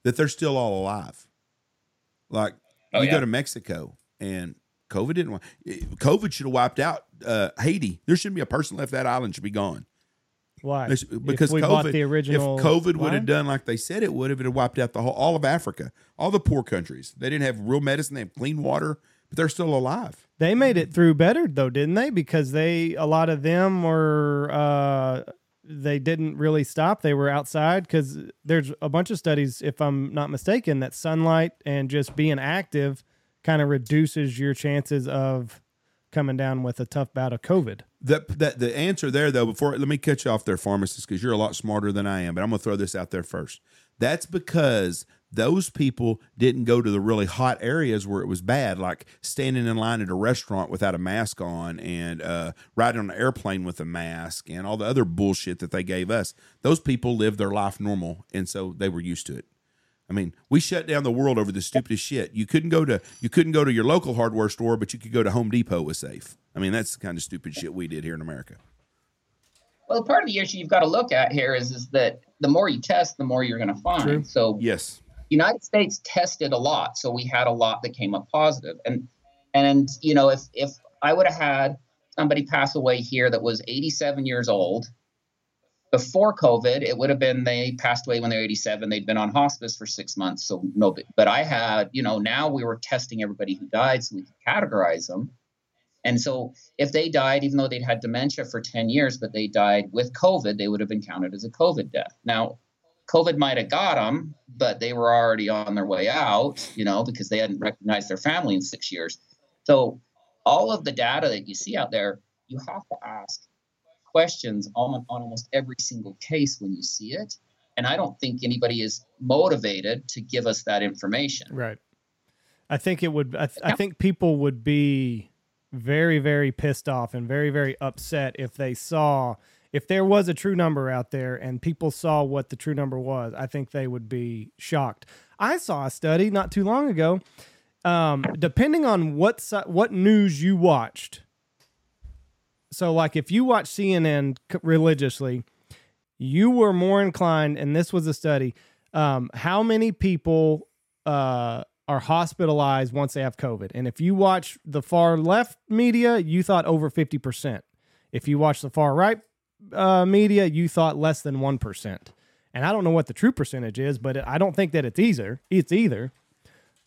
that they're still all alive like
Oh,
you
yeah.
go to mexico and covid didn't wi- covid should have wiped out uh, haiti there shouldn't be a person left that island should be gone
Why?
It's- Because COVID,
the original,
if COVID would have done like they said it would have, it would have wiped out the whole all of Africa, all the poor countries. They didn't have real medicine, they have clean water, but they're still alive.
They made it through better though, didn't they? Because they a lot of them were uh they didn't really stop. They were outside because there's a bunch of studies, if I'm not mistaken, that sunlight and just being active kind of reduces your chances of coming down with a tough bout of COVID.
That that the answer there though, before let me cut you off there, pharmacist, because you're a lot smarter than I am. But I'm gonna throw this out there first. That's because those people didn't go to the really hot areas where it was bad, like standing in line at a restaurant without a mask on and uh, riding on an airplane with a mask and all the other bullshit that they gave us. Those people lived their life normal, and so they were used to it. I mean, we shut down the world over the stupidest shit. You couldn't go to you couldn't go to your local hardware store, but you could go to Home Depot was safe. I mean, that's the kind of stupid shit we did here in America.
Well, part of the issue you've got to look at here is is that the more you test, the more you're going to find.
True.
So
Yes.
United States tested a lot, so we had a lot that came up positive. And and you know, if if I would have had somebody pass away here that was 87 years old before COVID, it would have been they passed away when they were 87. They'd been on hospice for six months, so no. But I had, you know, now we were testing everybody who died, so we could categorize them. And so if they died, even though they'd had dementia for 10 years, but they died with COVID, they would have been counted as a COVID death. Now, COVID might have got them, but they were already on their way out, you know, because they hadn't recognized their family in six years. So, all of the data that you see out there, you have to ask questions on, on almost every single case when you see it. And I don't think anybody is motivated to give us that information.
Right. I think it would. I, th- I think people would be very, very pissed off and very, very upset if they saw if there was a true number out there and people saw what the true number was. I think they would be shocked. I saw a study not too long ago. Um, depending on what si- what news you watched. So, like, if you watch CNN religiously, you were more inclined, and this was a study. Um, how many people uh, are hospitalized once they have COVID. And if you watch the far left media, you thought over 50%. If you watch the far right uh, media, you thought less than 1%. And I don't know what the true percentage is, but I don't think that it's either. It's either.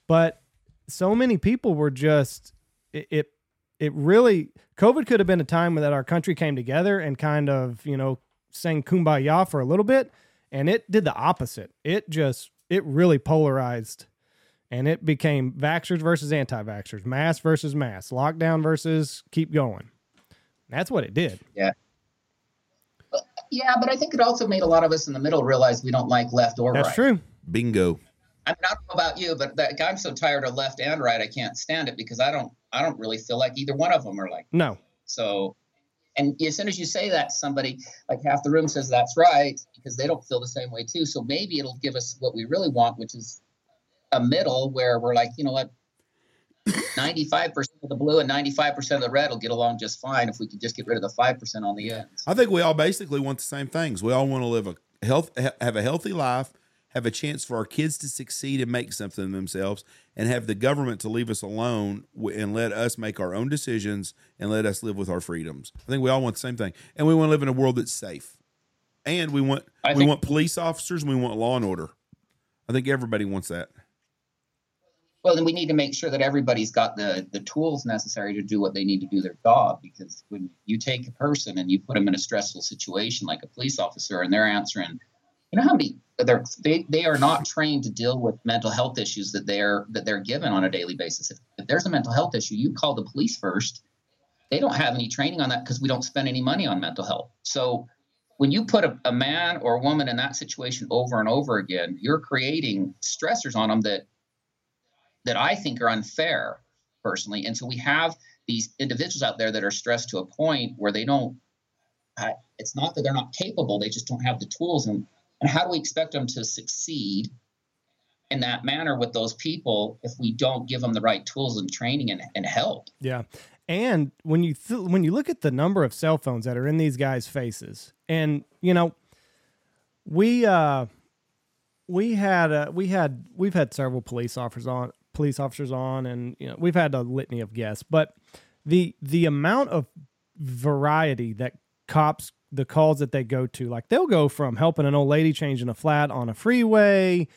But so many people were just it, it it really COVID could have been a time that our country came together and kind of, you know, sang kumbaya for a little bit and it did the opposite. It just it really polarized and it became vaxxers versus anti-vaxxers, mass versus mass, lockdown versus keep going. That's what it did.
Yeah, Yeah, but I think it also made a lot of us in the middle realize we don't like left or
That's
right.
That's true.
Bingo.
I don't know about you, but that, I'm so tired of left and right, I can't stand it because I don't, I don't really feel like either one of them are like
No.
so. And as soon as you say that, to somebody like half the room says that's right because they don't feel the same way too. So maybe it'll give us what we really want, which is a middle where we're like, you know what, [laughs] 95% of the blue and 95% of the red will get along just fine if we could just get rid of the 5% on the ends.
I think we all basically want the same things. We all want to live a health, have a healthy life, have a chance for our kids to succeed and make something of themselves, and have the government to leave us alone and let us make our own decisions and let us live with our freedoms. I think we all want the same thing, and we want to live in a world that's safe. And we want
I
we
think-
want police officers and we want law and order. I think everybody wants that.
Well, then we need to make sure that everybody's got the the tools necessary to do what they need to do their job. Because when you take a person and you put them in a stressful situation, like a police officer, and they're answering, you know how many they're they, they are not trained to deal with mental health issues that they're that they're given on a daily basis. If, if there's a mental health issue, you call the police first. They don't have any training on that because we don't spend any money on mental health. So when you put a, a man or a woman in that situation over and over again, you're creating stressors on them that that I think are unfair personally. And so we have these individuals out there that are stressed to a point where they don't, it's not that they're not capable, they just don't have the tools. And, and how do we expect them to succeed in that manner with those people if we don't give them the right tools and training and, and help?
Yeah. And when you th- when you look at the number of cell phones that are in these guys' faces, and you know, we uh we had uh, we had we've had several police officers on police officers on, and you know we've had a litany of guests, but the the amount of variety that cops the calls that they go to. Like they'll go from helping an old lady changing a flat on a freeway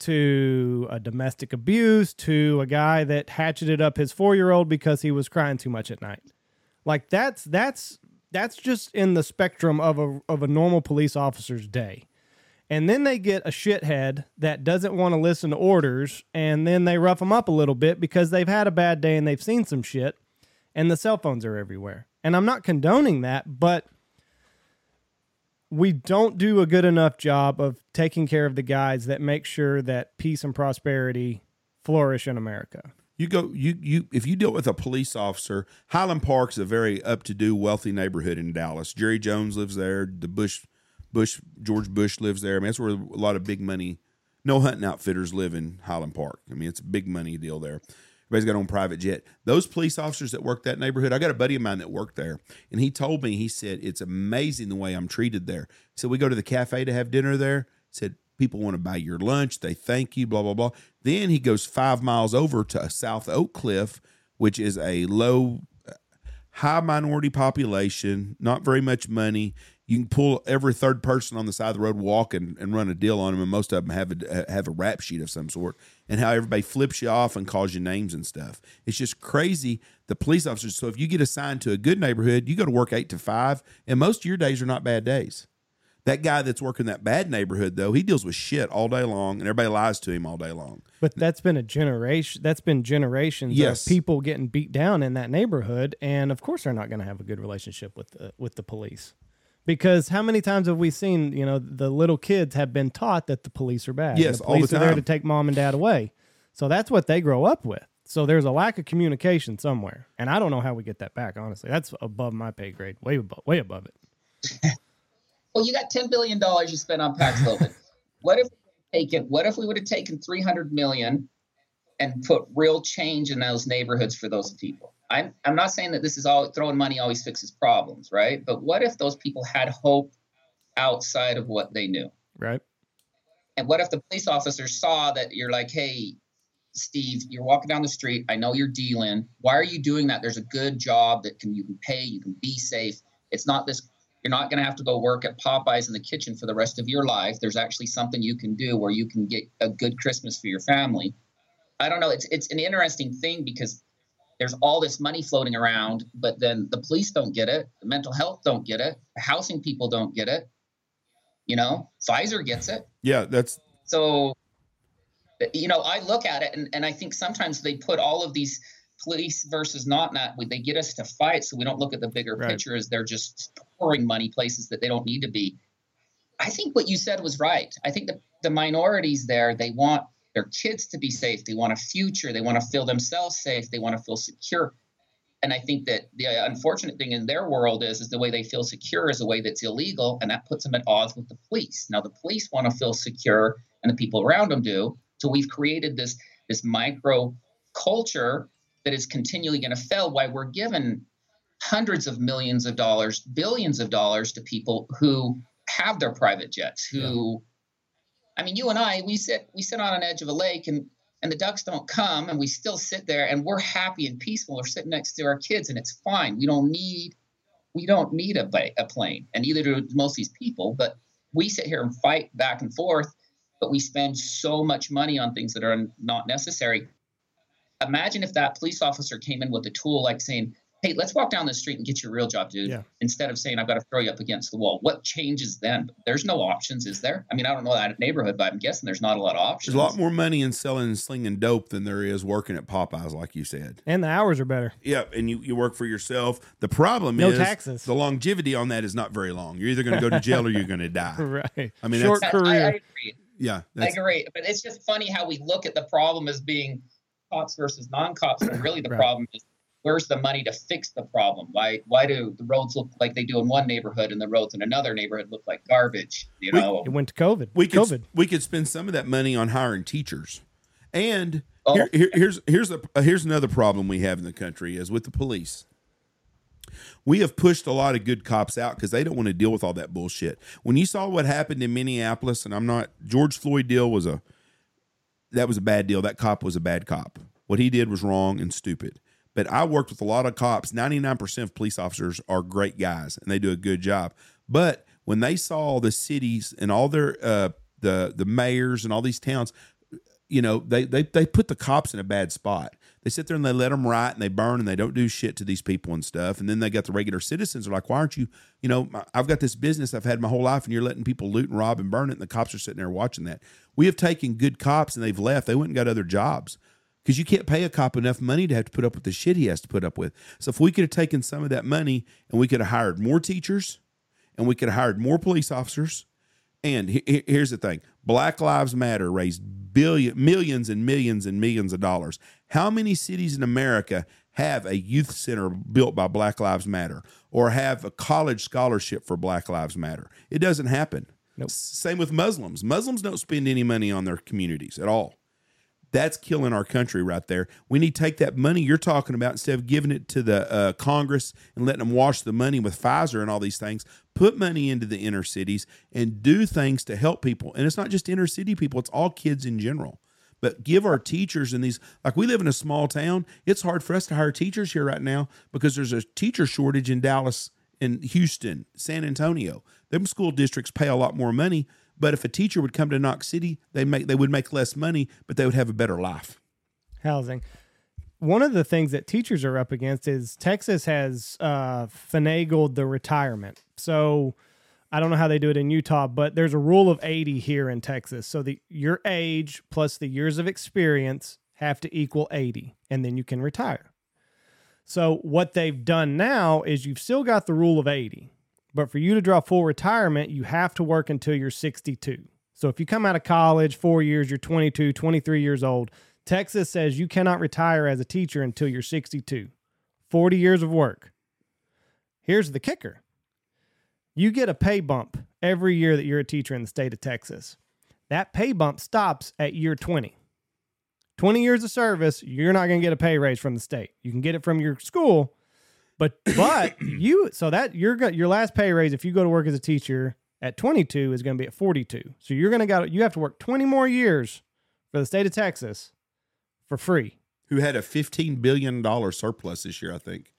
to a domestic abuse to a guy that hatcheted up his 4-year-old because he was crying too much at night. Like that's that's that's just in the spectrum of a of a normal police officer's day. And then they get a shithead that doesn't want to listen to orders and then they rough them up a little bit because they've had a bad day and they've seen some shit and the cell phones are everywhere. And I'm not condoning that, but we don't do a good enough job of taking care of the guys that make sure that peace and prosperity flourish in America.
You go you you if you deal with a police officer, Highland Park's a very up to do, wealthy neighborhood in Dallas. Jerry Jones lives there. The Bush Bush George Bush lives there. I mean, that's where a lot of big money, no hunting outfitters live in Highland Park. I mean, it's a big money deal there. Everybody's got on private jet. Those police officers that work that neighborhood, I got a buddy of mine that worked there, and he told me, he said, it's amazing the way I'm treated there. So we go to the cafe to have dinner there. He said, people want to buy your lunch. They thank you, blah, blah, blah. Then he goes five miles over to South Oak Cliff, which is a low, high minority population, not very much money. You can pull every third person on the side of the road, walk and, and run a deal on them, and most of them have a have a rap sheet of some sort. And how everybody flips you off and calls you names and stuff. It's just crazy. The police officers. So if you get assigned to a good neighborhood, you go to work eight to five, and most of your days are not bad days. That guy that's working that bad neighborhood, though, he deals with shit all day long, and everybody lies to him all day long.
But that's been a generation. That's been generations
Yes.
of people getting beat down in that neighborhood, and of course they're not going to have a good relationship with the with the police. Because how many times have we seen, you know, the little kids have been taught that the police are bad.
Yes,
the
all the
police are there to take mom and dad away. So that's what they grow up with. So there's a lack of communication somewhere and I don't know how we get that back. Honestly, that's above my pay grade, way above, way above it. [laughs]
Well, you got ten billion dollars you spent on Paxlovid. what if taken? What if we would have taken three hundred million and put real change in those neighborhoods for those people? I'm I'm not saying that this is all throwing money always fixes problems, right? But what if those people had hope outside of what they knew?
Right?
And what if the police officer saw that you're like, hey, Steve, you're walking down the street. I know you're dealing. Why are you doing that? There's a good job that can you can pay, you can be safe. It's not this you're not going to have to go work at Popeyes in the kitchen for the rest of your life. There's actually something you can do where you can get a good Christmas for your family. I don't know. It's it's an interesting thing because there's all this money floating around, but then the police don't get it, the mental health don't get it, the housing people don't get it. You know, Pfizer gets it.
Yeah, that's
So, you know, I look at it and, and I think sometimes they put all of these police versus not not they get us to fight so we don't look at the bigger
Right.
picture as they're just pouring money places that they don't need to be. I think what you said was right. I think the, the minorities there, they want their kids to be safe. They want a future. They want to feel themselves safe. They want to feel secure. And I think that the uh, unfortunate thing in their world is, is the way they feel secure is a way that's illegal, and that puts them at odds with the police. Now the police want to feel secure, and the people around them do. So we've created this this micro culture that is continually going to fail. Why we're given hundreds of millions of dollars, billions of dollars to people who have their private jets. Who, I mean, you and I, we sit we sit on an edge of a lake and and the ducks don't come and we still sit there and we're happy and peaceful. We're sitting next to our kids and it's fine. We don't need we don't need a, a plane and neither do most of these people. But we sit here and fight back and forth, but we spend so much money on things that are not necessary. Imagine if that police officer came in with a tool like saying, Hey, let's walk down the street and get your real job, dude.
Yeah.
Instead of saying, I've got to throw you up against the wall. What changes then? There's no options, is there? I mean, I don't know that neighborhood, but I'm guessing there's not a lot of options.
there's a lot more money in selling and slinging dope than there is working at Popeyes, like you said.
And the hours are better.
Yeah, and you, you work for yourself. The problem
No
is
taxes.
the longevity on that is not very long. You're either going to go to jail or you're going to die. [laughs]
Right.
I mean,
short
I, I
career.
agree.
Yeah,
I agree, but it's just funny how we look at the problem as being cops versus non-cops, but really the
Right.
problem is where's the money to fix the problem? Why why do the roads look like they do in one neighborhood and the roads in another neighborhood look like garbage? You
We-
know,
it went to COVID.
we could
COVID.
we could spend some of that money on hiring teachers. And
Oh.
here, here- here's here's a here's another problem we have in the country is with the police. We have pushed a lot of good cops out because they don't want to deal with all that bullshit. When you saw what happened in Minneapolis, and I'm not George Floyd deal was a that was a bad deal. That cop was a bad cop. What he did was wrong and stupid. But I worked with a lot of cops. 99% of police officers are great guys and they do a good job. But when they saw the cities and all their uh, the the mayors and all these towns, you know, they they they put the cops in a bad spot. They sit there and they let them write and they burn and they don't do shit to these people and stuff. And then they got the regular citizens are like, why aren't you, you know, I've got this business I've had my whole life and you're letting people loot and rob and burn it. And the cops are sitting there watching that. We have taken good cops and they've left. They went and got other jobs because you can't pay a cop enough money to have to put up with the shit he has to put up with. So if we could have taken some of that money and we could have hired more teachers and we could have hired more police officers. And he- here's the thing Black Lives Matter raised billion, millions and millions and millions of dollars. How many cities in America have a youth center built by Black Lives Matter or have a college scholarship for Black Lives Matter? It doesn't happen.
Nope.
Same with Muslims. Muslims don't spend any money on their communities at all. That's killing our country right there. We need to take that money you're talking about instead of giving it to the uh, Congress and letting them wash the money with Pfizer and all these things. Put money into the inner cities and do things to help people. And it's not just inner city people, it's all kids in general. But give our teachers and these, like we live in a small town, it's hard for us to hire teachers here right now because there's a teacher shortage in Dallas, in Houston, San Antonio. Them school districts pay a lot more money but if a teacher would come to Knox City, they make they would make less money, but they would have a better life.
Housing. One of the things that teachers are up against is Texas has uh, finagled the retirement. So I don't know how they do it in Utah, but there's a rule of 80 here in Texas. So the your age plus the years of experience have to equal 80, and then you can retire. So what they've done now is you've still got the rule of 80. But for you to draw full retirement, you have to work until you're 62. So if you come out of college, four years, you're 22, 23 years old, Texas says you cannot retire as a teacher until you're 62. 40 years of work. Here's the kicker you get a pay bump every year that you're a teacher in the state of Texas. That pay bump stops at year 20. 20 years of service, you're not going to get a pay raise from the state. You can get it from your school, but [coughs] but you so that you're go, your last pay raise if you go to work as a teacher at 22 is going to be at 42. So you're going to got you have to work 20 more years for the state of Texas for free.
Who had a 15 billion dollar surplus this year? I think.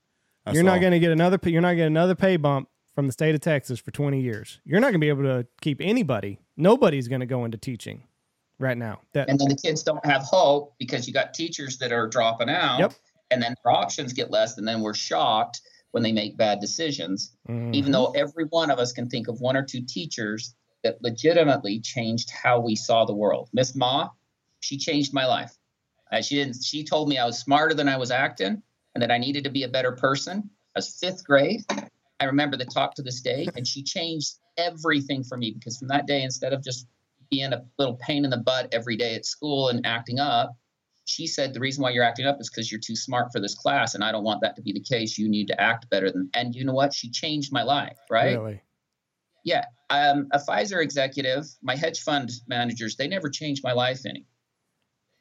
I
you're not going to get another you're not getting another pay bump from the state of Texas for 20 years. You're not going to be able to keep anybody. Nobody's going to go into teaching right now. That
and then the kids don't have hope because you got teachers that are dropping out
Yep.
And then their options get less and then we're shocked when they make bad decisions.
Mhm.
even though every one of us can think of one or two teachers that legitimately changed how we saw the world. Miss ma she changed my life. Uh, she didn't she told me i was smarter than i was acting and that i needed to be a better person. I was fifth grade. I remember the talk to this day and she changed everything for me because from that day instead of just being a little pain in the butt every day at school and acting up she said the reason why you're acting up is because you're too smart for this class and i don't want that to be the case you need to act better than and you know what she changed my life right
really.
yeah um, a pfizer executive my hedge fund managers they never changed my life any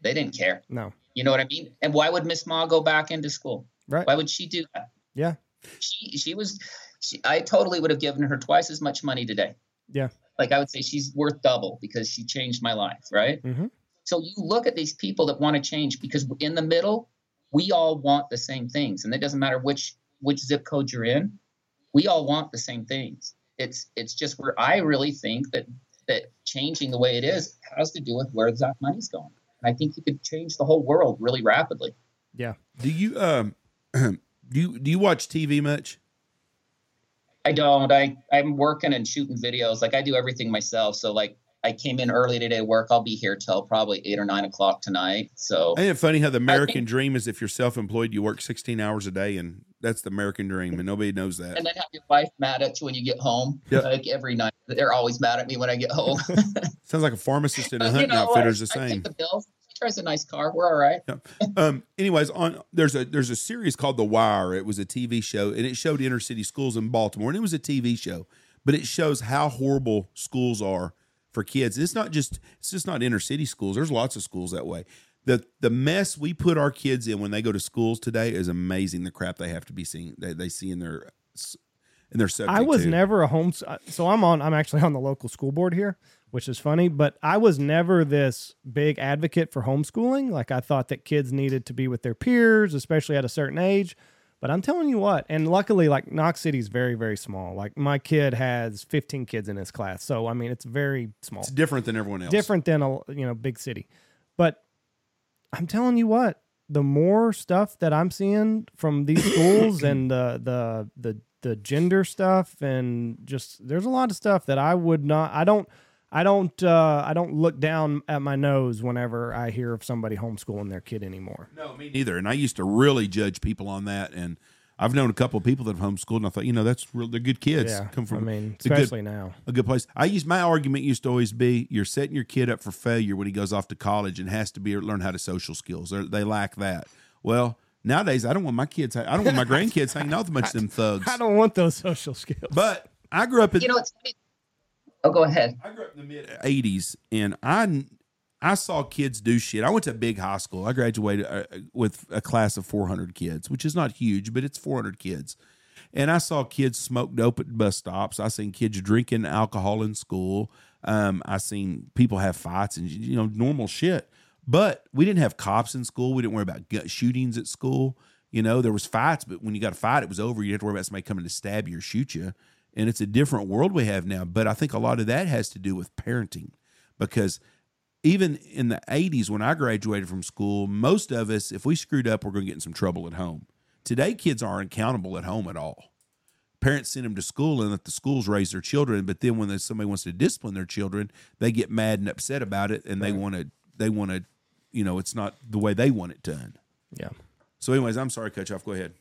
they didn't care
No.
you know what i mean and why would miss ma go back into school
Right.
why would she do that
Yeah.
she she was she, i totally would have given her twice as much money today
Yeah.
like i would say she's worth double because she changed my life right
Mhm.
So you look at these people that want to change because in the middle we all want the same things and it doesn't matter which which zip code you're in we all want the same things it's it's just where i really think that that changing the way it is has to do with where that money's going and i think you could change the whole world really rapidly
Yeah.
Do you um [clears throat] do you do you watch TV much?
I don't. I I'm working and shooting videos. Like I do everything myself. So like I came in early today to work. I'll be here till probably eight or nine o'clock tonight. So
Ain't it funny how the American dream is if you're self-employed, you work 16 hours a day, and that's the American dream, and nobody knows that.
and then have your wife mad at you when you get home.
Yeah.
Like every night, they're always mad at me when I get home. [laughs]
Sounds like a pharmacist and a hunting
you know,
outfitter is the
I
same.
the bills. She drives a nice car. We're all right.
um anyways on there's a there's a series called the wire it was a tv show and it showed inner city schools in baltimore and it was a tv show but it shows how horrible schools are for kids it's not just it's just not inner city schools there's lots of schools that way the the mess we put our kids in when they go to schools today is amazing the crap they have to be seeing they, they see in their in their subject
I was never a home. Uh, so I'm on. I'm actually on the local school board here, which is funny. But I was never this big advocate for homeschooling. Like I thought that kids needed to be with their peers, especially at a certain age. But I'm telling you what, and luckily, like Knox City is very, very small. Like my kid has 15 kids in his class, so I mean it's very small.
It's different than everyone else.
Different than a you know big city, but I'm telling you what, the more stuff that I'm seeing from these [coughs] schools and the the the the gender stuff and just there's a lot of stuff that I would not I don't I don't uh, I don't look down at my nose whenever I hear of somebody homeschooling their kid anymore.
No, me neither. And I used to really judge people on that. And I've known a couple of people that have homeschooled, and I thought, you know, that's real. They're good kids.
Yeah,
Come from
I mean,
it's a good-
especially now.
a good place. I use my argument used to always be you're setting your kid up for failure when he goes off to college and has to be learn how to social skills. They're, they lack that. Well, nowadays I don't want my kids. I don't want my [laughs] grandkids hanging out with a bunch of them thugs.
I don't want those social skills.
But I grew up in
You know, it's oh, go ahead.
I grew up in the mid '80s, and I I saw kids do shit. I went to a big high school. I graduated uh, with a class of 400 kids, which is not huge, but it's 400 kids. And I saw kids smoke dope at bus stops. I seen kids drinking alcohol in school. Um, I seen people have fights and you know normal shit. But we didn't have cops in school. We didn't worry about gut shootings at school. You know, there was fights, but when you got a fight, it was over. You didn't have to worry about somebody coming to stab you or shoot you. And it's a different world we have now. But I think a lot of that has to do with parenting because even in the 80s when I graduated from school, most of us, if we screwed up, we're going to get in some trouble at home. Today, kids aren't accountable at home at all. Parents send them to school and let the schools raise their children, but then when somebody wants to discipline their children, they get mad and upset about it, and they want to, they want to, you know, it's not the way they want it done.
yeah.
So, anyways, I'm sorry, Coach. Off. Go ahead.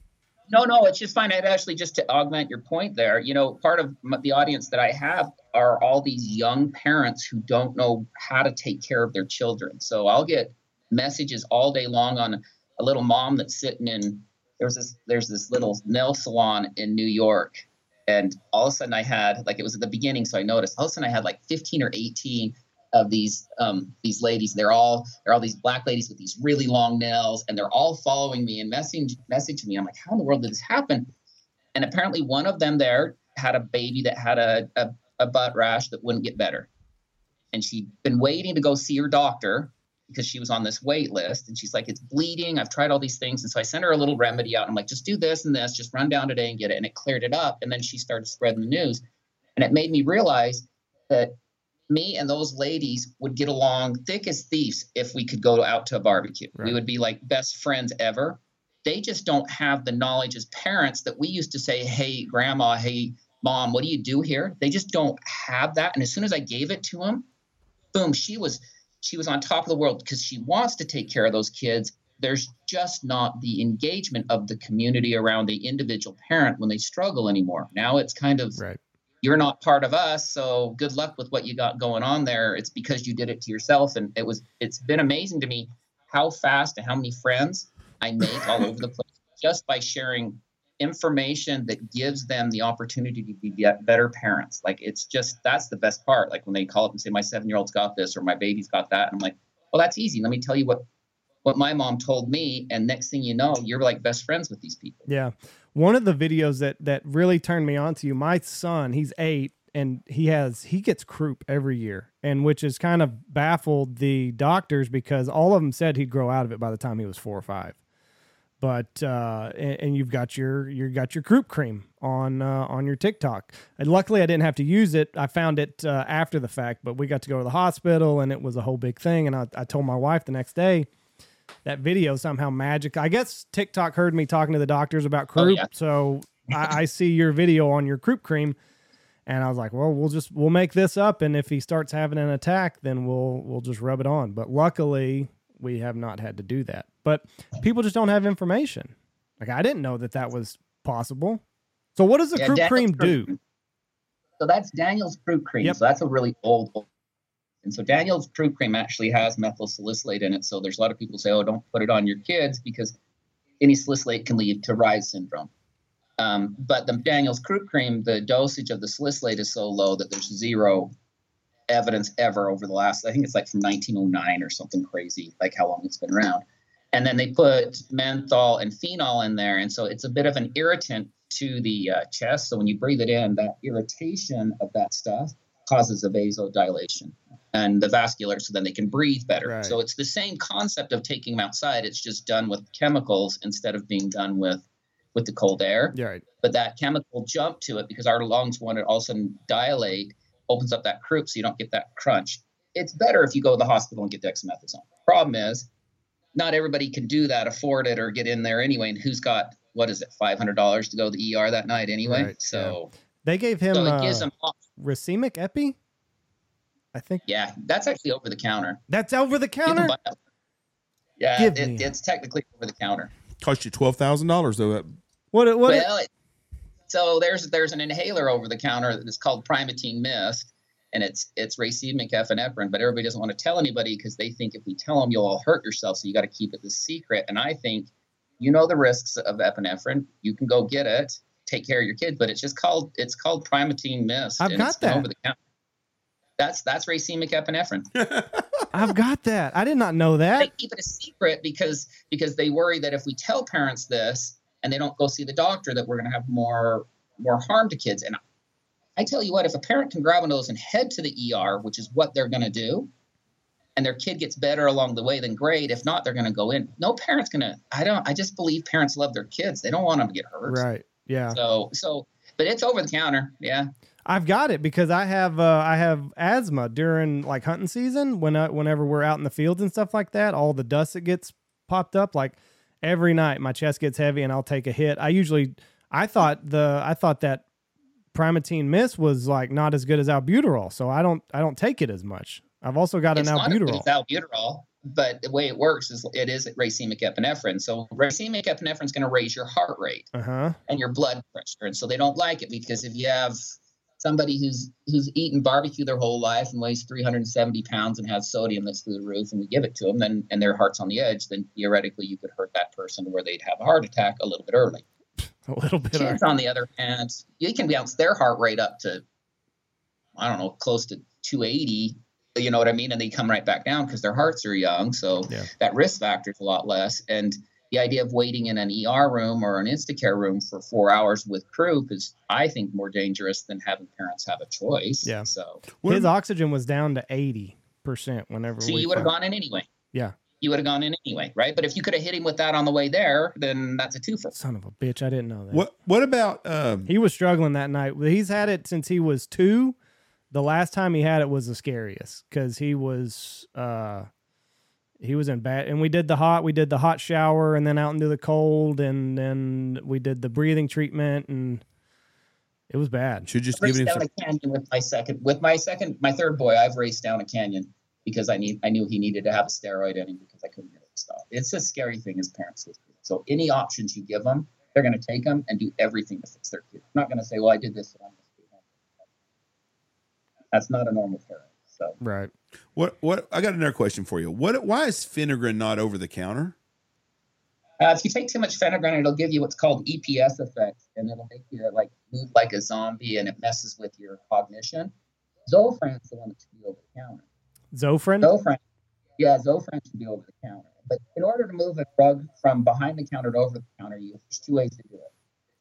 No, no, it's just fine. I'd actually just to augment your point there. You know, part of the audience that I have are all these young parents who don't know how to take care of their children. So I'll get messages all day long on a little mom that's sitting in there's this there's this little nail salon in New York, and all of a sudden I had like it was at the beginning, so I noticed all of a sudden I had like 15 or 18 of these um, these ladies. They're all they're all these black ladies with these really long nails, and they're all following me and messaging messaging me. I'm like, how in the world did this happen? And apparently, one of them there had a baby that had a, a, a butt rash that wouldn't get better, and she'd been waiting to go see her doctor because she was on this wait list. And she's like, it's bleeding. I've tried all these things, and so I sent her a little remedy out. I'm like, just do this and this. Just run down today and get it, and it cleared it up. And then she started spreading the news, and it made me realize that me and those ladies would get along thick as thieves if we could go out to a barbecue.
Right.
We would be like best friends ever. They just don't have the knowledge as parents that we used to say, hey, grandma, hey, mom, what do you do here? They just don't have that. And as soon as I gave it to them, boom, she was she was on top of the world because she wants to take care of those kids. There's just not the engagement of the community around the individual parent when they struggle anymore. Now it's kind of
Right.
You're not part of us so good luck with what you got going on there. It's because you did it to yourself and it was it's been amazing to me how fast and how many friends i make all over the place [laughs] just by sharing information that gives them the opportunity to be be- better parents. Like it's just that's the best part. Like when they call up and say my seven year old's got this or my baby's got that and i'm like well that's easy. Let me tell you what what my mom told me and next thing you know you're like best friends with these people.
Yeah. One of the videos that that really turned me on to you, my son, he's eight and he has he gets croup every year, and which has kind of baffled the doctors because all of them said he'd grow out of it by the time he was four or five. But uh, and, and you've got your you've got your croup cream on uh, on your TikTok. And luckily, I didn't have to use it. I found it uh, after the fact, but we got to go to the hospital, and it was a whole big thing. And I, I told my wife the next day that video somehow magic. I guess TikTok heard me talking to the doctors about
Oh,
croup,
yeah.
so [laughs] I, I see your video on your croup cream, and I was like, well, we'll just we'll make this up, and if he starts having an attack, then we'll we'll just rub it on. But luckily, we have not had to do that. But people just don't have information. Like I didn't know that that was possible. So what does the
Yeah,
croup
Daniel's
cream do?
So that's Daniel's croup cream.
Yep.
So that's a really old, old. And so Daniel's croup cream actually has methyl salicylate in it. So there's a lot of people say, oh, don't put it on your kids because any salicylate can lead to Reye's syndrome. Um, but the Daniel's croup cream, the dosage of the salicylate is so low that there's zero evidence ever over the last, I think it's like from 1909 or something crazy, like how long it's been around. And then they put menthol and phenol in there. And so it's a bit of an irritant to the uh, chest. So when you breathe it in, that irritation of that stuff causes a vasodilation and the vascular so then they can breathe better.
Right.
So it's the same concept of taking them outside. It's just done with chemicals instead of being done with with the cold air.
Right.
But that chemical jump to it because our lungs want to all of a sudden dilate, opens up that croup so you don't get that crunch. It's better if you go to the hospital and get dexamethasone. Problem is, not everybody can do that, afford it, or get in there anyway. And who's got what is it, five hundred dollars to go to the ER that night anyway?
Right,
so,
They gave him
so it
uh,
gives them.
racemic epi. I think
Yeah, that's actually over the counter.
that's over the counter.
Yeah,
Give
it, it's technically over the counter.
Cost you twelve thousand dollars though. That-
What? What?
well, it, so there's there's an inhaler over the counter that's called Primatene Mist, and it's it's racemic epinephrine, but everybody doesn't want to tell anybody because they think if we tell them you'll all hurt yourself, so you got to keep it the secret. And I think you know the risks of epinephrine. You can go get it, take care of your kid, but it's just called it's called Primatene Mist.
I've got that.
over the. That's that's racemic epinephrine. [laughs]
I've got that. I did not know that.
they keep it a secret because because they worry that if we tell parents this and they don't go see the doctor that we're going to have more more harm to kids and i tell you what if a parent can grab one of those and head to the er which is what they're going to do and their kid gets better along the way then great if not they're going to go in no parent's going to i don't i just believe parents love their kids they don't want them to get hurt
Right. Yeah.
so so but it's over the counter yeah
I've got it because I have uh, I have asthma during like hunting season when I, whenever we're out in the fields and stuff like that. All the dust that gets popped up, like every night, my chest gets heavy and I'll take a hit. I usually I thought the I thought that Primatene Mist was like not as good as albuterol, so I don't I don't take it as much. I've also got
it's
an
not as good
albuterol.
albuterol, but the way it works is it is racemic epinephrine. So racemic epinephrine is going to raise your heart rate
Uh huh.
and your blood pressure, and so they don't like it because if you have somebody who's who's eaten barbecue their whole life and weighs 370 pounds and has sodium that's through the roof, and we give it to them, then and their heart's on the edge, then theoretically you could hurt that person where they'd have a heart attack a little bit early. [laughs]
A little bit.
Kids, on the other hand, you can bounce their heart rate up to, I don't know, close to 280. You know what I mean? And they come right back down because their hearts are young. So
Yeah.
that risk factor is a lot less. And the idea of waiting in an ER room or an Instacare room for four hours with croup is, I think, more dangerous than having parents have a choice.
Yeah.
So,
What-
His oxygen was down to eighty percent whenever
so you would have gone in anyway.
Yeah.
You would have gone in anyway, right? But if you could have hit him with that on the way there, then that's a twofer.
Son of a bitch! I didn't know that.
what What about um,
He was struggling that night. He's had it since he was two. The last time he had it was the scariest because he was uh he was in bad and we did the hot we did the hot shower and then out into the cold and then we did the breathing treatment and it was bad.
should just
I
give
raced
him
down
some,
a canyon with my second with my second my third boy i've raced down a canyon because i need i knew he needed to have a steroid in him because i couldn't get it to stop it's a scary thing as parents so any options you give them they're going to take them and do everything to fix their kid I'm not going to say well i did this so I'm gonna stay home. That's not a normal parent so
Right.
what what I got another question for you. What why is Phenergan not over the counter?
uh, if you take too much phenergan it'll give you what's called eps effect and it'll make you like move like a zombie and it messes with your cognition zofran's the one that should be over the counter
Zofran?
Zofran, yeah, Zofran should be over the counter. But in order to move a drug from behind the counter to over the counter, you, there's two ways to do it.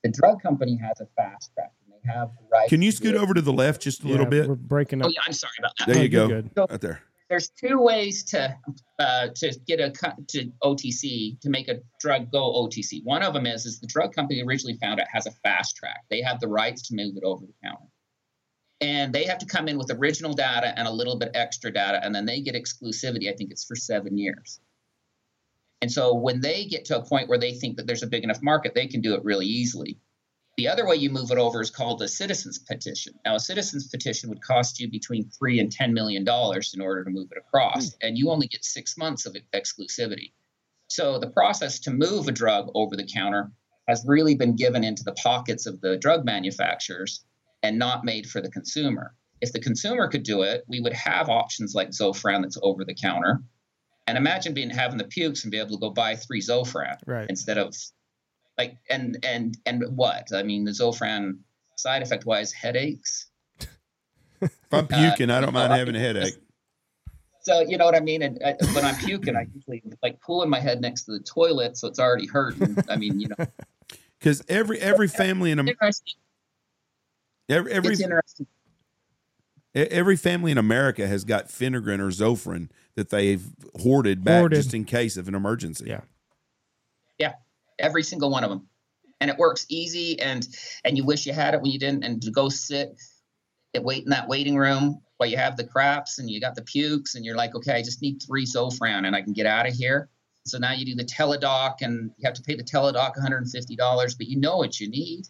The drug company has a fast track, and they have the right.
Can you scoot
it.
over to the left just a little bit?
We're breaking up.
Oh yeah, I'm sorry about that.
There
Oh,
you go.
good.
Right there.
There's two ways to uh, to get a co- to OTC to make a drug go OTC. One of them is is the drug company originally found it has a fast track. They have the rights to move it over the counter. And they have to come in with original data and a little bit extra data, and then they get exclusivity. I think it's for seven years. And so when they get to a point where they think that there's a big enough market, they can do it really easily. The other way you move it over is called a citizens petition. Now, a citizens petition would cost you between three and ten million dollars in order to move it across, hmm. and you only get six months of exclusivity. So the process to move a drug over the counter has really been given into the pockets of the drug manufacturers and not made for the consumer. If the consumer could do it, we would have options like Zofran that's over the counter. And imagine being having the pukes and be able to go buy three Zofran
Right.
instead of like and and and what? I mean, the Zofran side effect wise, headaches.
If I'm
Uh,
puking, I don't mind having a headache.
So you know what I mean. And uh, when I'm puking, I usually like pulling my head next to the toilet, so it's already hurting. I mean, you know, [laughs]
Because every every family in
it's
Am-
interesting.
every every
It's interesting.
E- Every family in America has got Phenergan or Zofran that they've hoarded back
Hoarded.
just in case of an emergency.
Yeah.
Every single one of them, and it works easy. And and you wish you had it when you didn't. And to go sit and wait in that waiting room while you have the craps and you got the pukes, and you're like, okay, I just need three Zofran and I can get out of here. So now you do the teledoc, and you have to pay the teledoc 150 dollars, but you know what you need.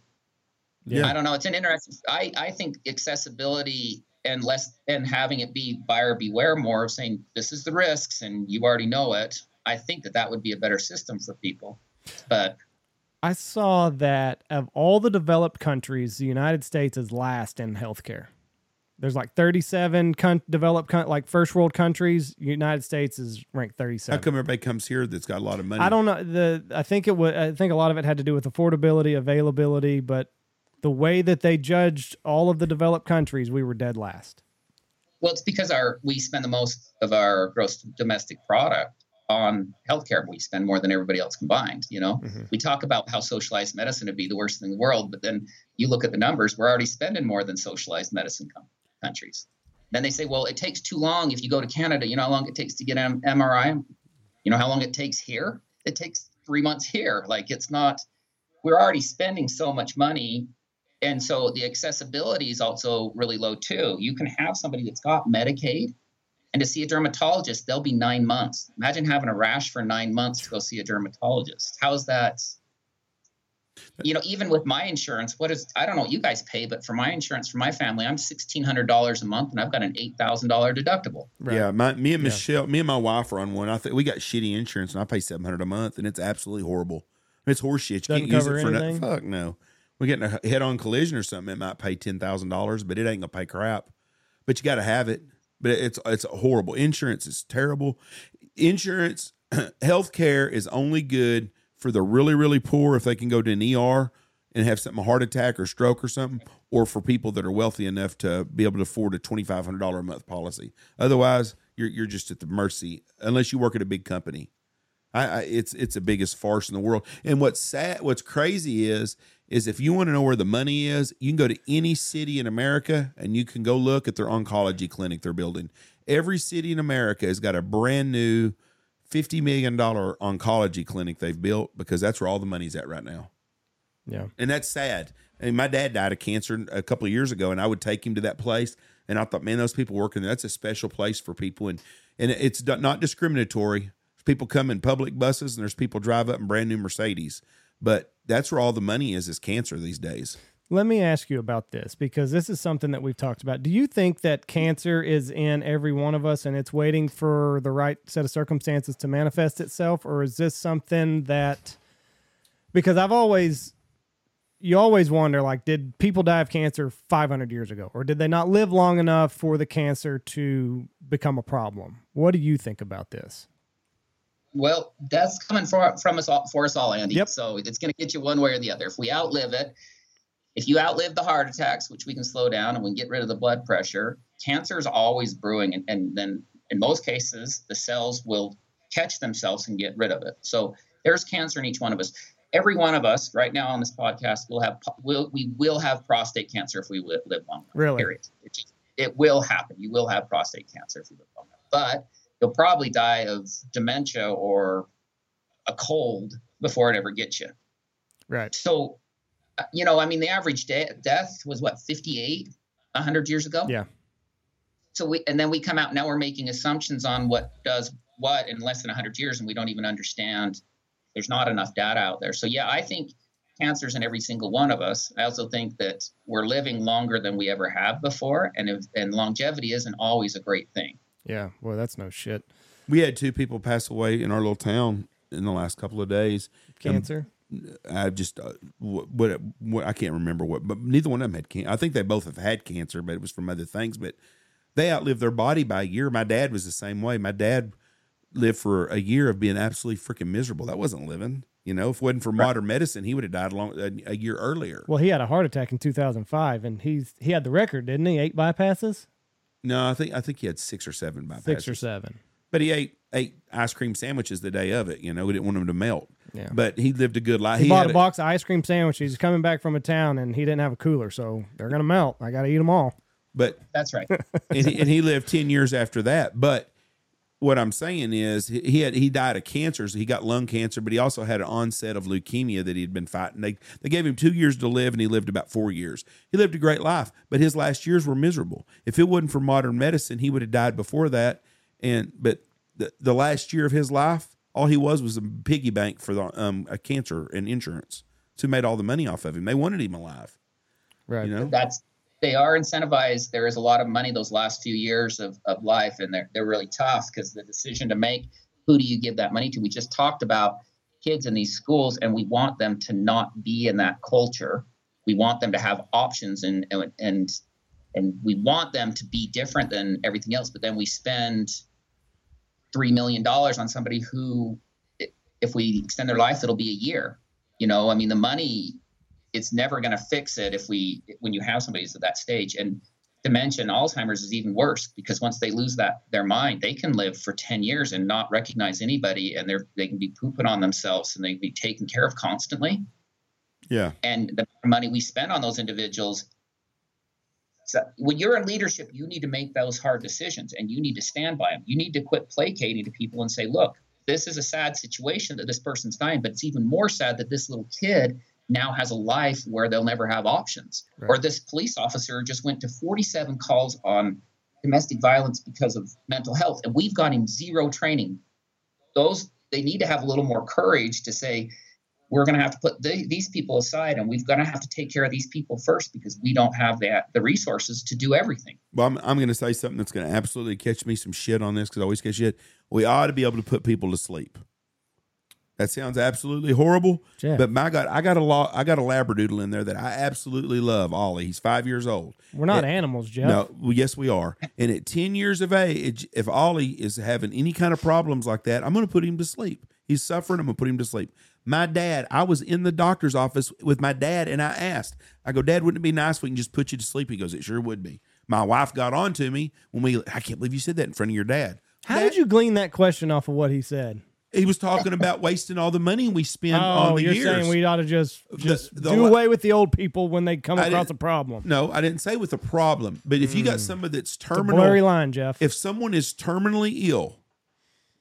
Yeah.
I don't know. It's an interesting. I I think accessibility and less and having it be buyer beware more of saying this is the risks and you already know it. I think that that would be a better system for people. But
I saw that of all the developed countries, the United States is last in healthcare. There's like 37 con- developed, con- like first world countries. United States is ranked 37.
How come everybody comes here that's got a lot of money?
I don't know. The I think it was. I think a lot of it had to do with affordability, availability, but the way that they judged all of the developed countries, we were dead last.
well, it's because our we spend the most of our gross domestic product on healthcare. We spend more than everybody else combined. You know,
Mhm.
we talk about how socialized medicine would be the worst thing in the world, but then you look at the numbers. We're already spending more than socialized medicine com- countries. Then they say, well, it takes too long if you go to Canada. You know how long it takes to get an MRI? You know how long it takes here? It takes three months here. Like it's not, we're already spending so much money. And so the accessibility is also really low too. You can have somebody that's got Medicaid and to see a dermatologist, they'll be nine months. Imagine having a rash for nine months to go see a dermatologist. How's that? You know, even with my insurance, what is, I don't know what you guys pay, but for my insurance for my family, I'm $1,600 a month and I've got an $8,000 deductible.
Yeah, my, me and
Yeah.
Michelle, me and my wife are on one. I think we got shitty insurance, and I pay seven hundred a month, and it's absolutely horrible. It's horseshit. You
Doesn't
can't use it for nothing.
anything?
Fuck no. We're getting a head-on collision or something. It might pay ten thousand dollars, but it ain't gonna pay crap. But you got to have it. But it's it's horrible. Insurance is terrible. Insurance, [clears throat] health care is only good for the really really poor if they can go to an ER and have something a heart attack or stroke or something, or for people that are wealthy enough to be able to afford a twenty five hundred dollar a month policy. Otherwise, you're you're just at the mercy unless you work at a big company. I, I it's it's the biggest farce in the world. And what's sad, what's crazy is is if you want to know where the money is, you can go to any city in America and you can go look at their oncology clinic they're building. Every city in America has got a brand new fifty million dollar oncology clinic they've built because that's where all the money's at right now
Yeah.
and that's sad. I mean, my dad died of cancer a couple of years ago, and I would take him to that place, and I thought, man, those people working there, that's a special place for people, and and it's not discriminatory. People come in public buses, and there's people drive up in brand new Mercedes, but that's where all the money is is cancer these days.
Let me ask you about this because this is something that we've talked about. Do you think that cancer is in every one of us and it's waiting for the right set of circumstances to manifest itself? Or is this something that, because I've always, you always wonder like, did people die of cancer 500 years ago? Or did they not live long enough for the cancer to become a problem? What do you think about this?
Well, that's coming for, from us all, for us all, Andy.
Yep.
So it's going to get you one way or the other. If we outlive it, if you outlive the heart attacks, which we can slow down and we can get rid of the blood pressure, cancer is always brewing. And, and then in most cases, the cells will catch themselves and get rid of it. So there's cancer in each one of us. Every one of us right now on this podcast will have will we will have prostate cancer if we live long enough.
Really?
Period. It, just, it will happen. You will have prostate cancer if you live long enough. But you'll probably die of dementia or a cold before it ever gets you.
Right.
So, you know, I mean, the average de- death was what 58 100 years ago.
Yeah.
So we and then we come out now we're making assumptions on what does what in less than 100 years and we don't even understand. There's not enough data out there. So yeah, I think cancer's in every single one of us. I also think that we're living longer than we ever have before, and if, and longevity isn't always a great thing.
Yeah. Well, that's no shit.
We had two people pass away in our little town in the last couple of days.
Cancer.
I just uh, what, what what I can't remember what, but neither one of them had cancer. I think they both have had cancer, but it was from other things. But they outlived their body by a year. My dad was the same way. My dad lived for a year of being absolutely freaking miserable. That wasn't living. You know, if it wasn't for modern medicine, he would have died long a, a year earlier.
Well, he had a heart attack in 2005, and he's he had the record, didn't he? Eight bypasses,
No, I think I think he had six or seven bypasses.
six or seven.
But he ate ate ice cream sandwiches the day of it. You know, we didn't want him to melt.
Yeah.
But he lived a good life.
He, bought
had
a box of ice cream sandwiches. He's coming back from a town, and he didn't have a cooler, so they're gonna melt. I got to eat them all.
But
That's right. [laughs]
and he, and he lived 10 years after that. But what I'm saying is he he had he died of cancer. So he got lung cancer, but he also had an onset of leukemia that he'd been fighting. They they gave him two years to live, and he lived about four years. He lived a great life, but his last years were miserable. If it wasn't for modern medicine, he would have died before that. And but the the last year of his life, all he was was a piggy bank for the um a cancer and insurance. So made all the money off of him. They wanted him alive.
Right.
You know.
That's they are incentivized. There is a lot of money those last few years of, of life, and they're they're really tough because the decision to make who do you give that money to? We just talked about kids in these schools, and we want them to not be in that culture. We want them to have options, and and and and we want them to be different than everything else. But then we spend three million dollars on somebody who, if we extend their life, it'll be a year. You know, I mean, the money it's never going to fix it if we when you have somebody who's at that stage. And dementia and alzheimer's is even worse because once they lose that their mind they can live for 10 years and not recognize anybody and they're they can be pooping on themselves and they can be taken care of constantly.
Yeah.
and the money we spend on those individuals so when you're in leadership you need to make those hard decisions and you need to stand by them you need to quit placating to people and say look this is a sad situation that this person's dying but it's even more sad that this little kid now has a life where they'll never have options
Right.
or this police officer just went to 47 calls on domestic violence because of mental health and we've got him zero training those they need to have a little more courage to say we're going to have to put the, these people aside and we've got to have to take care of these people first because we don't have that the resources to do everything
Well, I'm, I'm going to say something that's going to absolutely catch me some shit on this because I always get shit. We ought to be able to put people to sleep. That sounds absolutely horrible,
Jeff.
but my God, I got a law, I got a labradoodle in there that I absolutely love. Ollie, he's five years old.
We're not
Yeah.
animals, Jeff.
No, well, yes, we are. And at ten years of age, if Ollie is having any kind of problems like that, I'm going to put him to sleep. He's suffering. I'm going to put him to sleep. My dad, I was in the doctor's office with my dad, and I asked, I go, Dad, wouldn't it be nice if we can just put you to sleep? He goes, It sure would be. My wife got on to me when we. I can't believe you said that in front of your dad.
How
Dad-
did you glean that question off of what he said?
He was talking about wasting all the money we spend
Oh,
on the
you're
years.
saying we ought to just just
the
do away with the old people when they come
I
across a problem.
no, I didn't say with a problem, but if you got mm. somebody that's terminal,
blurry line, Jeff.
if someone is terminally ill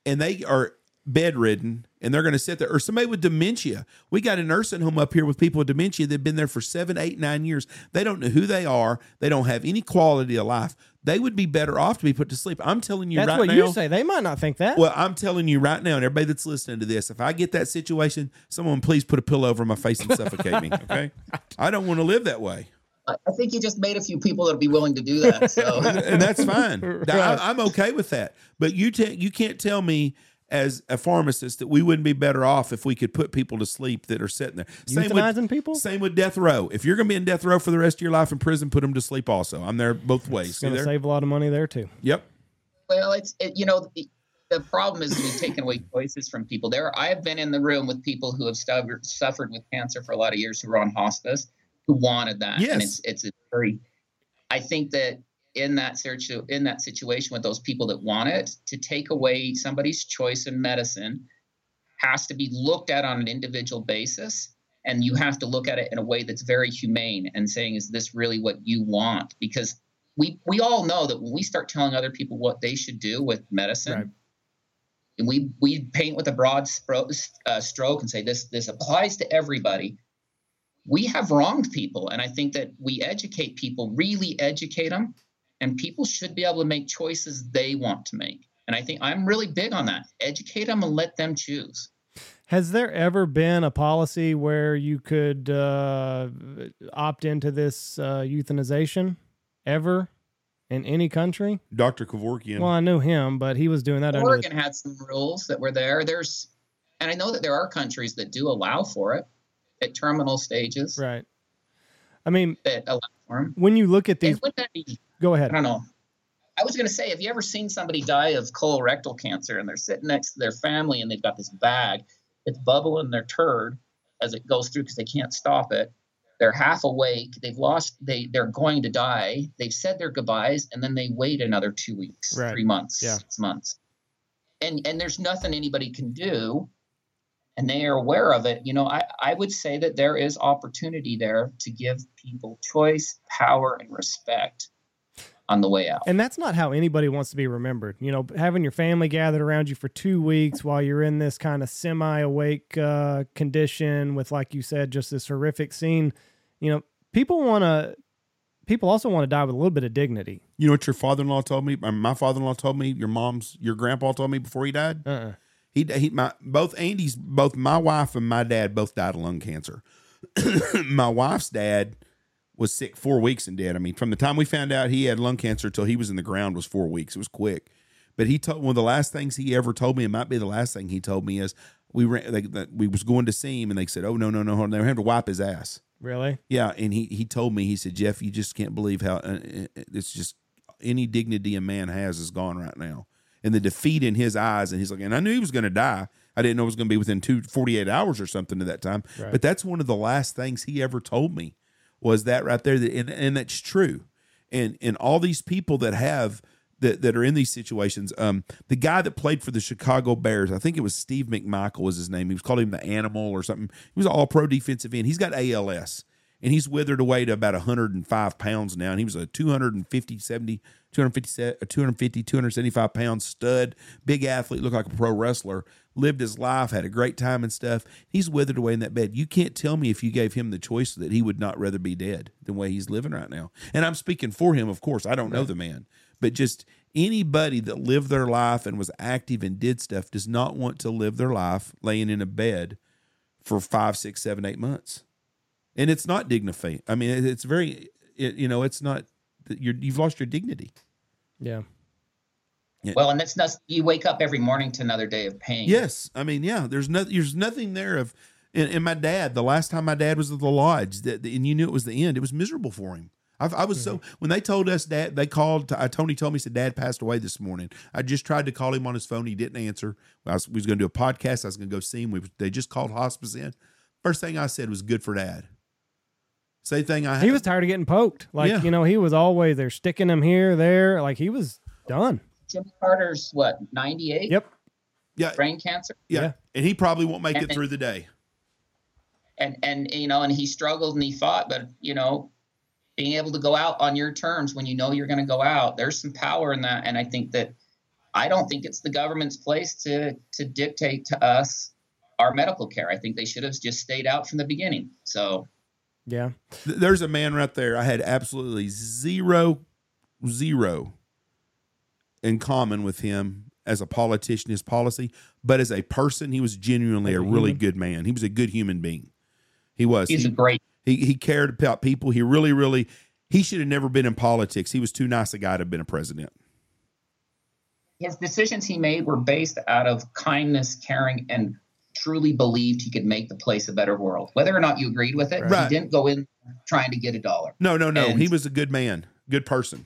and they are bedridden and they're going to sit there, or somebody with dementia, we got a nursing home up here with people with dementia that've been there for seven, eight, nine years. They don't know who they are. They don't have any quality of life. They would be better off to be put to sleep. I'm telling you
That's
right
what
now.
you say. They might not think that.
Well, I'm telling you right now, and everybody that's listening to this, if I get that situation, someone please put a pillow over my face and suffocate me. [laughs] Okay, I don't want to live that way.
I I think you just made a few people that'll be willing to do that. So [laughs]
and that's fine. [laughs]
Right.
I, am okay with that. But you te- you can't tell me as a pharmacist that we wouldn't be better off if we could put people to sleep that are sitting there. Same
Euthanizing
with,
people?
Same with death row. If you're going to be in death row for the rest of your life in prison, put them to sleep. Also, I'm there both ways.
It's going to save a lot of money there too.
Yep.
Well, it's it, you know the, the problem is we've taken away choices from people. There, I have been in the room with people who have suffered suffered with cancer for a lot of years, who were on hospice, who wanted that.
Yes.
and it's it's a very. I think that in that search in that situation with those people that want it, to take away somebody's choice in medicine has to be looked at on an individual basis. And you have to look at it in a way that's very humane and saying, is this really what you want? Because we we all know that when we start telling other people what they should do with medicine,
Right.
and we we paint with a broad spro- uh, stroke and say this this applies to everybody. We have wronged people, and I think that we educate people, really educate them, and people should be able to make choices they want to make. And I think I'm really big on that. Educate them and let them choose.
Has there ever been a policy where you could uh, opt into this uh, euthanization ever in any country?
Dr. Kevorkian.
Well, I knew him, but he was doing that under the
Oregon had some rules that were there. There's, and I know that there are countries that do allow for it at terminal stages
right. I mean,
that allow for them.
when you look at these,
And that be
go ahead.
I don't know. I was going to say, have you ever seen somebody die of colorectal cancer and they're sitting next to their family and they've got this bag, it's bubbling their turd as it goes through because they can't stop it. They're half awake. They've lost. They they're going to die. They've said their goodbyes and then they wait another two weeks,
Right.
three months,
Yeah.
six months, and and there's nothing anybody can do, and they are aware of it. You know, I I would say that there is opportunity there to give people choice, power, and respect on the way out.
And that's not how anybody wants to be remembered. You know, having your family gathered around you for two weeks while you're in this kind of semi awake uh, condition with, like you said, just this horrific scene. You know, people want to, people also want to die with a little bit of dignity.
You know what your father in law told me? My father in law told me. Your mom's, your grandpa told me before he died.
Uh-uh.
He, he, my both Andy's, both my wife and my dad both died of lung cancer. [coughs] my wife's dad was sick four weeks and dead. I mean, from the time we found out he had lung cancer till he was in the ground was four weeks. It was quick. But he told one of the last things he ever told me, it might be the last thing he told me, is we ran, they, that we was going to see him, and they said, "Oh no, no, no!" They were having to wipe his ass.
Really?
Yeah, and he he told me he said, "Jeff, you just can't believe how uh, uh it's just any dignity a man has is gone right now, and the defeat in his eyes." And he's like, and I knew he was going to die. I didn't know it was going to be within two, 48 hours or something at that time.
Right.
But that's one of the last things he ever told me was that right there. That, and, and that's true. And and all these people that have that, that are in these situations, um, the guy that played for the Chicago Bears, I think it was Steve McMichael was his name. He was called him the animal or something. He was all pro defensive end. He's got ALS and he's withered away to about 105 pounds now. And he was a 250, 70, 250, 250 275 pound stud, big athlete, looked like a pro wrestler, lived his life, had a great time and stuff. He's withered away in that bed. You can't tell me if you gave him the choice that he would not rather be dead than the way he's living right now. And I'm speaking for him, of course. I don't know the man, but just anybody that lived their life and was active and did stuff does not want to live their life laying in a bed for five, six, seven, eight months. And it's not dignified. I mean, it's very, it, you know, it's not, you're, you've lost your dignity.
Yeah.
Yeah.
Well, and that's not you wake up every morning to another day of pain.
Yes, I mean, yeah. There's no, there's nothing there of. And, and my dad, the last time my dad was at the lodge, that and you knew it was the end. It was miserable for him. I, I was so when they told us dad, they called. Uh, Tony told me said dad passed away this morning. I just tried to call him on his phone. He didn't answer. I was, we was going to do a podcast. I was going to go see him. We, they just called hospice in. First thing I said was good for dad. Same thing I
He was tired of getting poked. Like,
Yeah.
you know, he was always there sticking him here, there. Like he was done.
Jimmy Carter's what, 98?
Yep.
yeah,
Brain cancer.
yeah,
Yeah.
and he probably won't make it through the day.
And and you know, and he struggled and he fought, but you know, being able to go out on your terms when you know you're going to go out, there's some power in that. And I think that I don't think it's the government's place to to dictate to us our medical care. I think they should have just stayed out from the beginning. So
Yeah.
Th- There's a man right there. I had absolutely zero, zero in common with him as a politician, his policy, but as a person, he was genuinely a
a
really
human?
good man. He was a good human being. He was.
he's
He,
a great
he, he cared about people. He really, really, he should have never been in politics. He was too nice a guy to have been a president.
his decisions he made were based out of kindness, caring, and truly believed he could make the place a better world. Whether or not you agreed with it,
Right.
he didn't go in trying to get a dollar.
No, no, no.
And-
he was a good man, good person.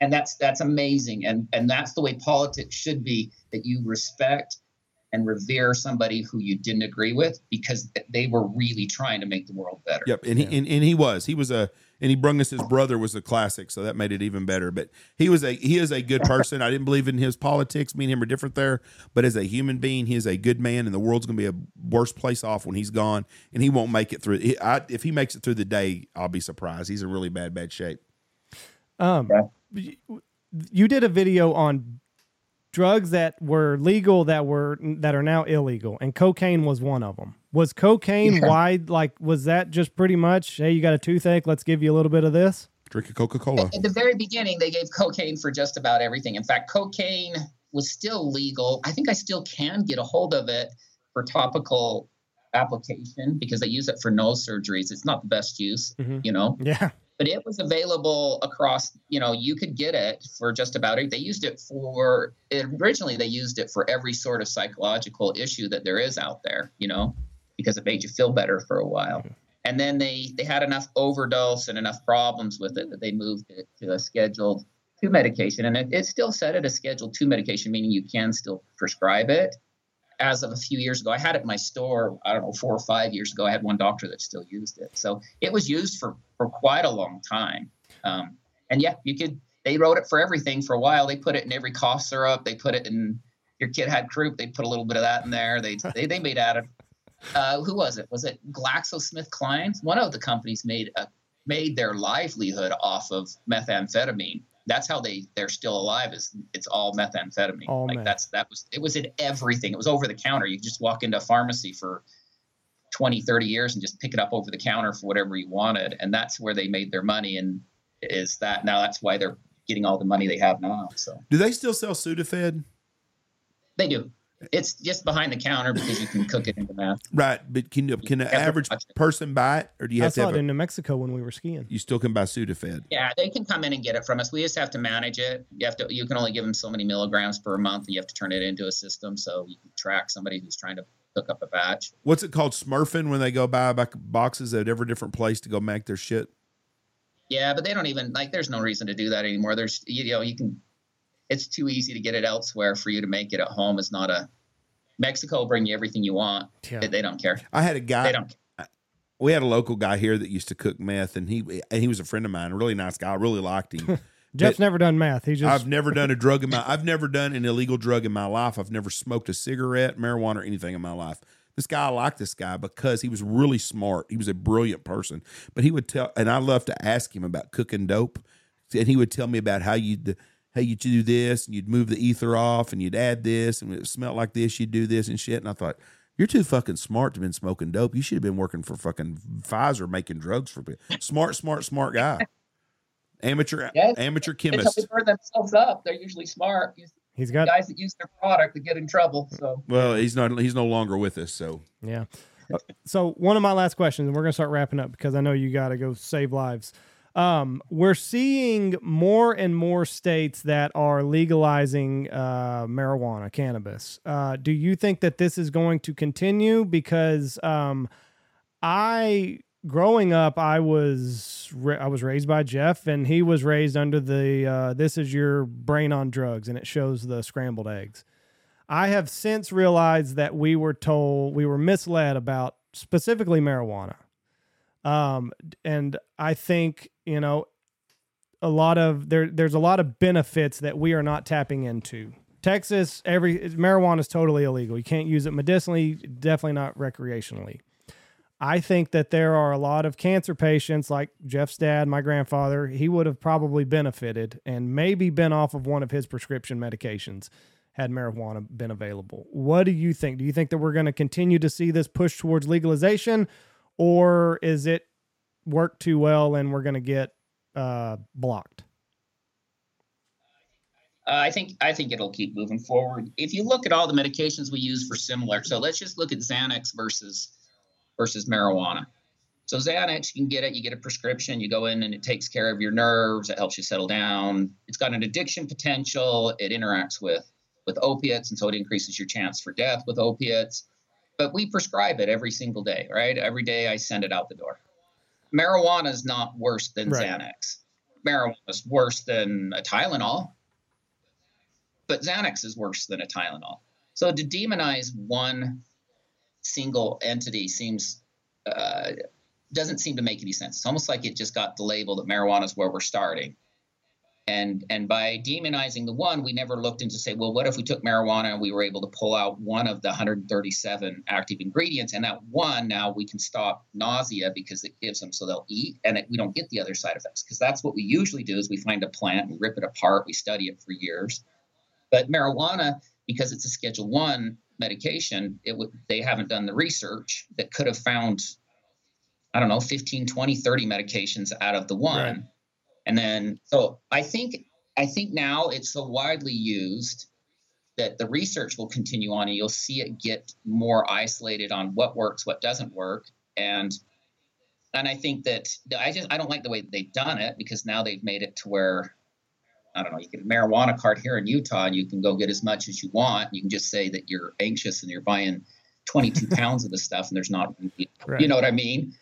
And that's that's amazing. And and that's the way politics should be, that you respect and revere somebody who you didn't agree with because they were really trying to make the world better.
Yep, and he and, and he was. He was a and he brung us his brother was a classic, so that made it even better. But he was a he is a good person. I didn't believe in his politics. Me and him are different there, but as a human being, he is a good man, and the world's going to be a worse place off when he's gone, and he won't make it through. He, I, if he makes it through the day, I'll be surprised. He's in really bad bad shape.
Um,
Yeah.
y- you did a video on drugs that were legal that were that are now illegal, and cocaine was one of them. Was cocaine
Yeah.
wide? Like, was that just pretty much? Hey, you got a toothache? Let's give you a little bit of this.
Drink a Coca Cola.
At the very beginning, they gave cocaine for just about everything. In fact, cocaine was still legal. I think I still can get a hold of it for topical application because they use it for nose surgeries. It's not the best use,
Mhm.
you know,
Yeah,
but it was available across, you know, you could get it for just about it. They used it for, it, originally, they used it for every sort of psychological issue that there is out there, you know, because it made you feel better for a while. And then they they had enough overdose and enough problems with it that they moved it to a scheduled two medication. And it, it's still set at a scheduled two medication meaning you can still prescribe it as of a few years ago i had it in my store i don't know four or five years ago i had one doctor that still used it so it was used for for quite a long time um, and yeah you could they wrote it for everything for a while they put it in every cough syrup they put it in your kid had croup they put a little bit of that in there they [laughs] they, they made out of uh, who was it? Was it GlaxoSmithKline? One of the companies made a made their livelihood off of methamphetamine. That's how they they're still alive. Is it's all methamphetamine.
All
like
meth.
that's that was it was in everything. It was over the counter. You just walk into a pharmacy for 20, 30 years and just pick it up over the counter for whatever you wanted. And that's where they made their money. And is that now that's why they're getting all the money they have now. So
Do they still sell Sudafed?
they do. It's just behind the counter because you can cook it in the meth.
Right, but can can an average person buy it, or do you
I
have to
saw
have
it in New Mexico when we were skiing.
you still can buy Sudafed?
Yeah, they can come in and get it from us. We just have to manage it. You have to. You can only give them so many milligrams per month. You have to turn it into a system so you can track somebody who's trying to hook up a batch.
What's it called? Smurfing when they go buy back boxes at every different place to go make their shit.
Yeah, but they don't even like. There's no reason to do that anymore. There's you know you can. It's too easy to get it elsewhere for you to make it at home. Is not a. Mexico will bring you everything you want.
Yeah.
They, they don't care.
I had a guy.
They don't. Care.
we had a local guy here that used to cook meth, and he and he was a friend of mine, a really nice guy. I really liked him. [laughs]
Jeff's
But
never done math. He just
I've never done a drug in my. I've never done an illegal drug in my life. I've never smoked a cigarette, marijuana, or anything in my life. This guy, I liked this guy because he was really smart. He was a brilliant person. But he would tell, and I love to ask him about cooking dope, and he would tell me about how you'd how you do this, and you'd move the ether off, and you'd add this, and it smelled like this, you'd do this and shit. And I thought. You're too fucking smart to been smoking dope. You should have been working for fucking Pfizer making drugs for people. Smart, smart, smart guy. [laughs] Amateur,
Yes.
amateur
It's how
chemist.
they burn themselves up. They're usually smart.
He's got
guys that use their product that get in trouble. So
Well, he's not. He's no longer with us. So
Yeah. Uh, So one of my last questions, and we're gonna start wrapping up because I know you got to go save lives. Um, we're seeing more and more states that are legalizing uh, marijuana, cannabis. Uh, do you think that this is going to continue? Because um, I, growing up, I was ra- I was raised by Jeff, and he was raised under the uh, "This is your brain on drugs," and it shows the scrambled eggs. I have since realized that we were told we were misled about specifically marijuana. Um, and I think, you know, a lot of there there's a lot of benefits that we are not tapping into. Texas, every marijuana is totally illegal. You can't use it medicinally, definitely not recreationally. I think that there are a lot of cancer patients like Jeff's dad, my grandfather, he would have probably benefited and maybe been off of one of his prescription medications had marijuana been available. What do you think? Do you think that we're going to continue to see this push towards legalization or is it work too well and we're going to get uh, blocked?
Uh, I think I think it'll keep moving forward. If you look at all the medications we use for similar, so let's just look at Xanax versus versus marijuana. So Xanax, you can get it. You get a prescription. You go in and it takes care of your nerves. It helps you settle down. It's got an addiction potential. It interacts with with opiates, and so it increases your chance for death with opiates. But we prescribe it every single day, right? Every day I send it out the door. Marijuana is not worse than
Right.
Xanax. Marijuana is worse than a Tylenol but Xanax is worse than a Tylenol. So to demonize one single entity seems uh, doesn't seem to make any sense. It's almost like it just got the label that marijuana is where we're starting. And and by demonizing the one, we never looked into say, well, what if we took marijuana and we were able to pull out one of the 137 active ingredients, and that one now we can stop nausea because it gives them so they'll eat, and it, we don't get the other side effects because that's what we usually do is we find a plant and rip it apart, we study it for years, but marijuana, because it's a Schedule One medication, it would they haven't done the research that could have found, I don't know, 15, 20, 30 medications out of the one.
Right.
And then so I think I think now it's so widely used that the research will continue on and you'll see it get more isolated on what works, what doesn't work. And and I think that I just I don't like the way they've done it because now they've made it to where I don't know, you get a marijuana card here in Utah and you can go get as much as you want. You can just say that you're anxious and you're buying 22 [laughs] pounds of the stuff and there's not,
Right.
you know what I mean?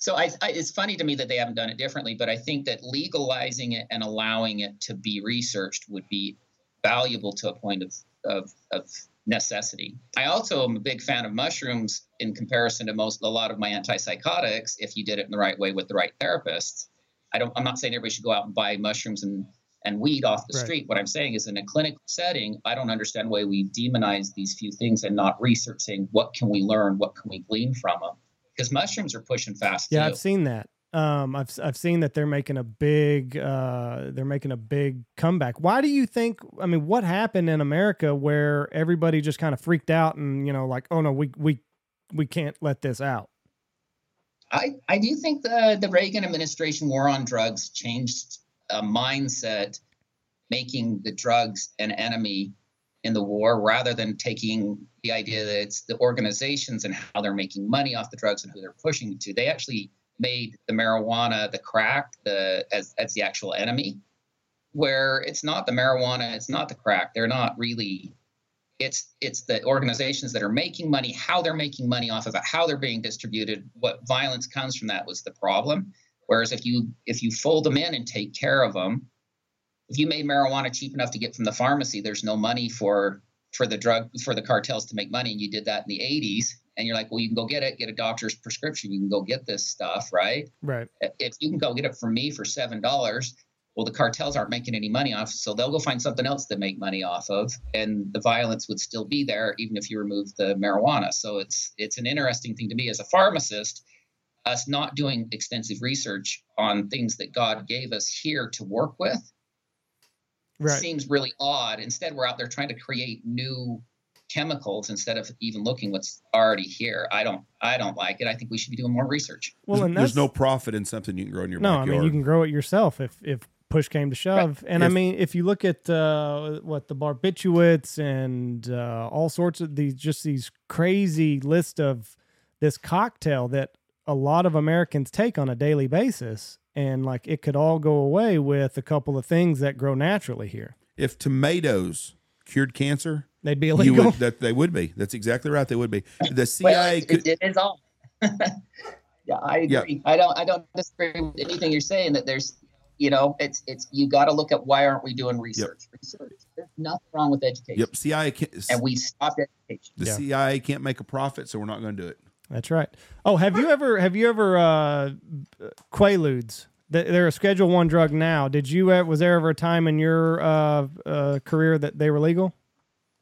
So I, I, it's funny to me that they haven't done it differently, but I think that legalizing it and allowing it to be researched would be valuable to a point of, of, of necessity. I also am a big fan of mushrooms in comparison to most, a lot of my antipsychotics, if you did it in the right way with the right therapists. I don't, I'm not saying everybody should go out and buy mushrooms and, and weed off the
Right.
street. What I'm saying is in a clinical setting, I don't understand why we demonize these few things and not researching what can we learn, what can we glean from them. Because mushrooms are pushing fast
Yeah,
too.
I've seen that. Um, I've I've seen that they're making a big uh, they're making a big comeback. Why do you think? I mean, what happened in America where everybody just kind of freaked out and you know, like, oh no, we we we can't let this out.
I I do think the the Reagan administration war on drugs changed a mindset, making the drugs an enemy in the war rather than taking the idea that it's the organizations and how they're making money off the drugs and who they're pushing to. They actually made the marijuana, the crack, the as as the actual enemy, where it's not the marijuana, it's not the crack. They're not really. It's it's the organizations that are making money, how they're making money off of it, how they're being distributed. What violence comes from that was the problem. Whereas if you if you fold them in and take care of them, if you made marijuana cheap enough to get from the pharmacy, there's no money for for the drug for the cartels to make money, and you did that in the 80s, and you're like, well, you can go get it, get a doctor's prescription, you can go get this stuff, right?
Right.
If you can go get it from me for seven dollars, well, the cartels aren't making any money off, so they'll go find something else to make money off of, and the violence would still be there even if you remove the marijuana. So it's it's an interesting thing to me as a pharmacist us not doing extensive research on things that God gave us here to work with
Right.
seems really odd. Instead, we're out there trying to create new chemicals instead of even looking what's already here. I don't I don't like it. I think we should be doing more research.
Well, and
There's no profit in something you can grow in your
no. I
backyard.
mean, you can grow it yourself if if push came to shove. And I mean, if you look at uh, what the barbiturates and uh, all sorts of these, just these crazy list of this cocktail that a lot of Americans take on a daily basis, and like it could all go away with a couple of things that grow naturally here.
if tomatoes cured cancer,
They'd be
you
illegal.
would that they would be. That's exactly right. They would be. The [laughs]
Well,
CIA
it,
could,
it, it is all. [laughs] yeah, I
Yeah.
agree. I don't I don't disagree with anything you're saying that there's you know, it's it's you got to look at why aren't we doing research? Research. There's nothing wrong with education.
Yep, CIA can't,
And we stopped education.
the
Yeah.
CIA can't make a profit, so we're not going to do it.
That's right. Oh, have you ever have you ever uh Quaaludes? They're a Schedule One drug now. Did you? Was there ever a time in your uh, uh, career that they were legal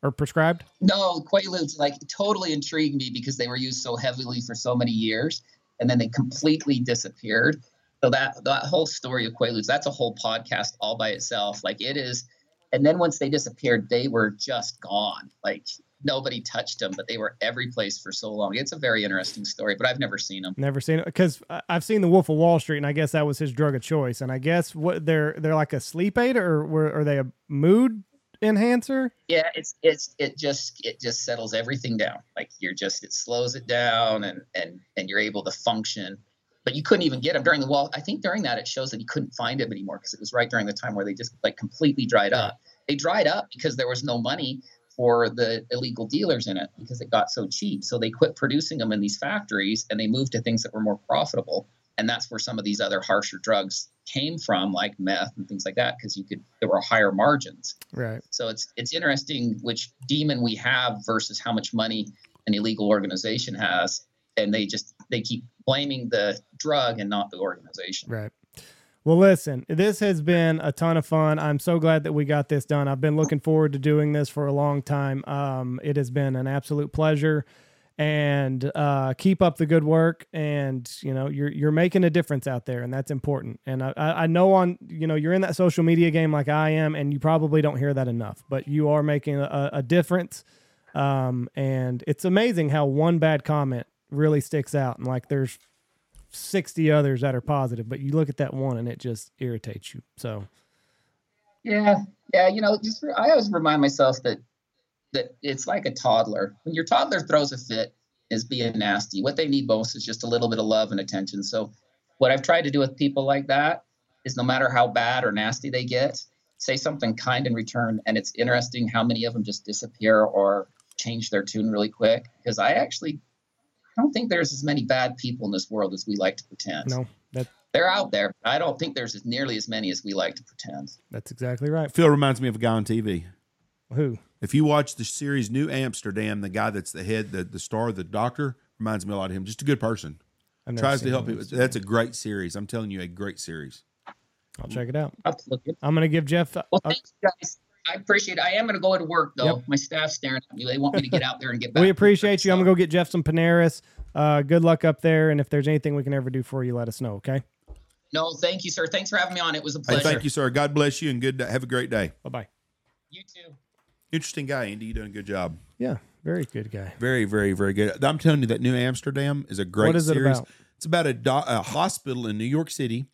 or prescribed?
No, Quaaludes like totally intrigued me because they were used so heavily for so many years, and then they completely disappeared. So that that whole story of Quaaludes, that's a whole podcast all by itself. Like it is, and then once they disappeared, they were just gone. Like nobody touched them, but they were every place for so long. It's a very interesting story, but I've never seen them.
Never seen it because I've seen the Wolf of Wall Street, and I guess that was his drug of choice. And I guess what they're they're like a sleep aid, or were, are they a mood enhancer?
Yeah, it's it's it just it just settles everything down. Like you're just it slows it down, and and and you're able to function. But you couldn't even get them during the wall. I think during that it shows that you couldn't find them anymore because it was right during the time where they just like completely dried up. They dried up because there was no money for the illegal dealers in it because it got so cheap. So they quit producing them in these factories and they moved to things that were more profitable. And that's where some of these other harsher drugs came from, like meth and things like that, because you could there were higher margins.
Right.
So it's it's interesting which demon we have versus how much money an illegal organization has, and they just they keep blaming the drug and not the organization.
Right. Well, listen, this has been a ton of fun. I'm so glad that we got this done. I've been looking forward to doing this for a long time. Um, it has been an absolute pleasure. And uh, keep up the good work. And you know, you're you're making a difference out there, and that's important. And I, I know on you know you're in that social media game like I am, and you probably don't hear that enough, but you are making a, a difference. Um, and it's amazing how one bad comment really sticks out. And like there's 60 others that are positive, but you look at that one and it just irritates you. So,
Yeah, yeah. You know, just I always remind myself that that it's like a toddler. When your toddler throws a fit, is being nasty. What they need most is just a little bit of love and attention. So, what I've tried to do with people like that is, no matter how bad or nasty they get, say something kind in return. And it's interesting how many of them just disappear or change their tune really quick. Because I actually I don't think there's as many bad people in this world as we like to pretend.
no, that
They're out there. but I don't think there's as nearly as many as we like to pretend.
that's exactly right.
Phil reminds me of a guy on TV.
Who?
If you watch the series New Amsterdam, the guy that's the head, the, the star, the doctor, reminds me a lot of him. Just a good person. Tries to help
it.
people. That's a great series. I'm telling you, a great series.
I'll check it out.
I'll have to look it
I'm going to give Jeff.
Well,
uh,
thanks, guys. I appreciate it. I am going to go to work, though.
Yep.
My staff's staring at me. They want me to get out there and get [laughs] back.
we appreciate you. I'm going to go get Jeff some Ponaris. Uh, good luck up there. And if there's anything we can ever do for you, let us know. Okay.
No, thank you, sir. Thanks for having me on. It was a
Hey,
pleasure.
thank you, sir. God bless you and good. Have a great day.
Bye bye.
You too.
Interesting guy, Andy. You doing a good job.
Yeah, very good guy.
Very, very, very good. I'm telling you, that New Amsterdam is a great
What is it
series.
about?
It's about a, do- a hospital in New York City,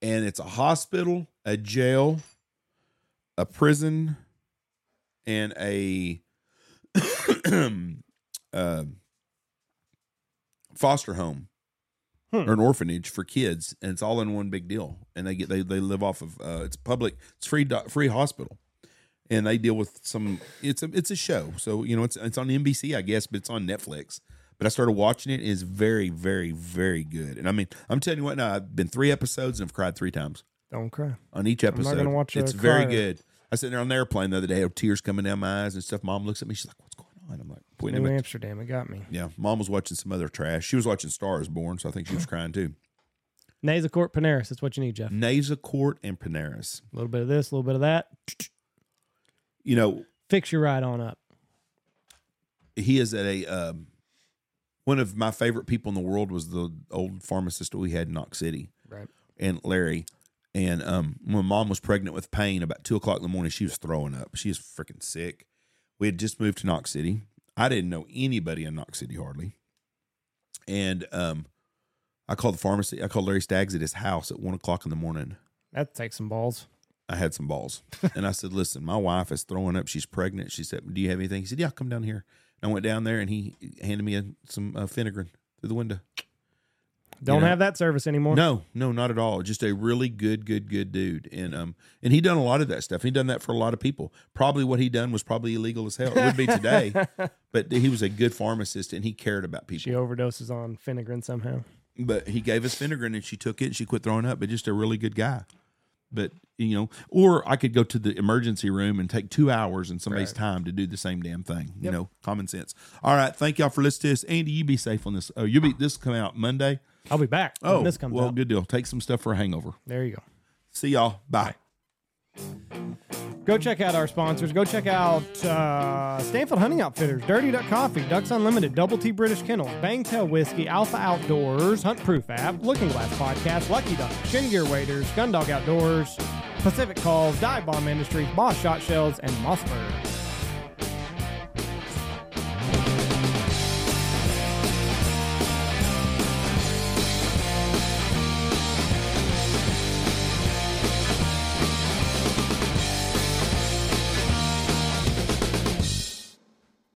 and it's a hospital, a jail, a prison, and a [coughs] uh, foster home
Hmm.
or an orphanage for kids, and it's all in one big deal. And they get they they live off of uh, it's public, it's free do- free hospital, and they deal with some. It's a it's a show, so you know it's it's on NBC, I guess, but it's on Netflix. But I started watching it. It is very very very good, and I mean I'm telling you what now I've been three episodes and I've cried three times
Don't cry.
on each
not
episode.
gonna watch
it's very
crier.
good. I was sitting there on the airplane the other day, tears coming down my eyes and stuff. Mom looks at me, she's like, "What's going on?" I'm like, pointing
New
at
Amsterdam, it got me.
yeah, mom was watching some other trash. She was watching Stars Born, so I think she was crying too.
Nasacort Ponaris, that's what you need, Jeff.
Nasacort and Ponaris.
A little bit of this, a little bit of that.
You know,
Fix your ride on up.
he is at a um, one of my favorite people in the world was the old pharmacist that we had in Knox City,
Right.
and Larry. And um, when mom was pregnant with pain, about two o'clock in the morning, she was throwing up. She was freaking sick. We had just moved to Knox City. I didn't know anybody in Knox City hardly, and um, I called the pharmacy. I called Larry Staggs at his house at one o'clock in the morning.
That takes some balls.
I had some balls. [laughs] and I said, Listen, my wife is throwing up. She's pregnant. She said, Do you have anything? He said, Yeah, come down here. And I went down there and he handed me a, some uh, Phenergan through the window.
Don't
know-
have that service anymore.
No, no, not at all. Just a really good, good, good dude. And um, and he done a lot of that stuff. He done that for a lot of people. Probably what he done was probably illegal as hell. It would be today, [laughs] but he was a good pharmacist and he cared about people.
She overdoses on Phenergan somehow.
but he gave us Phenergan and she took it and she quit throwing up. But just a really good guy. But you know, or I could go to the emergency room and take two hours in somebody's
Right.
time to do the same damn thing. You know, common sense. All right, thank y'all for listening to this. Andy, you be safe on this. Oh, you be this come out Monday.
I'll be back. when
Oh,
this comes
well,
out.
good deal. Take some stuff for a hangover.
There you go.
See y'all. Bye.
Go check out our sponsors. Go check out uh, Stanfield Hunting Outfitters, Dirty Duck Coffee, Ducks Unlimited, Double T British Kennels, Bangtail Whiskey, Alpha Outdoors, Hunt Proof App, Looking Glass Podcast, Lucky Duck, Shin Gear Waders, Gundog Outdoors, Pacific Calls, Dive Bomb Industries, Boss Shot Shells, and Mossberg.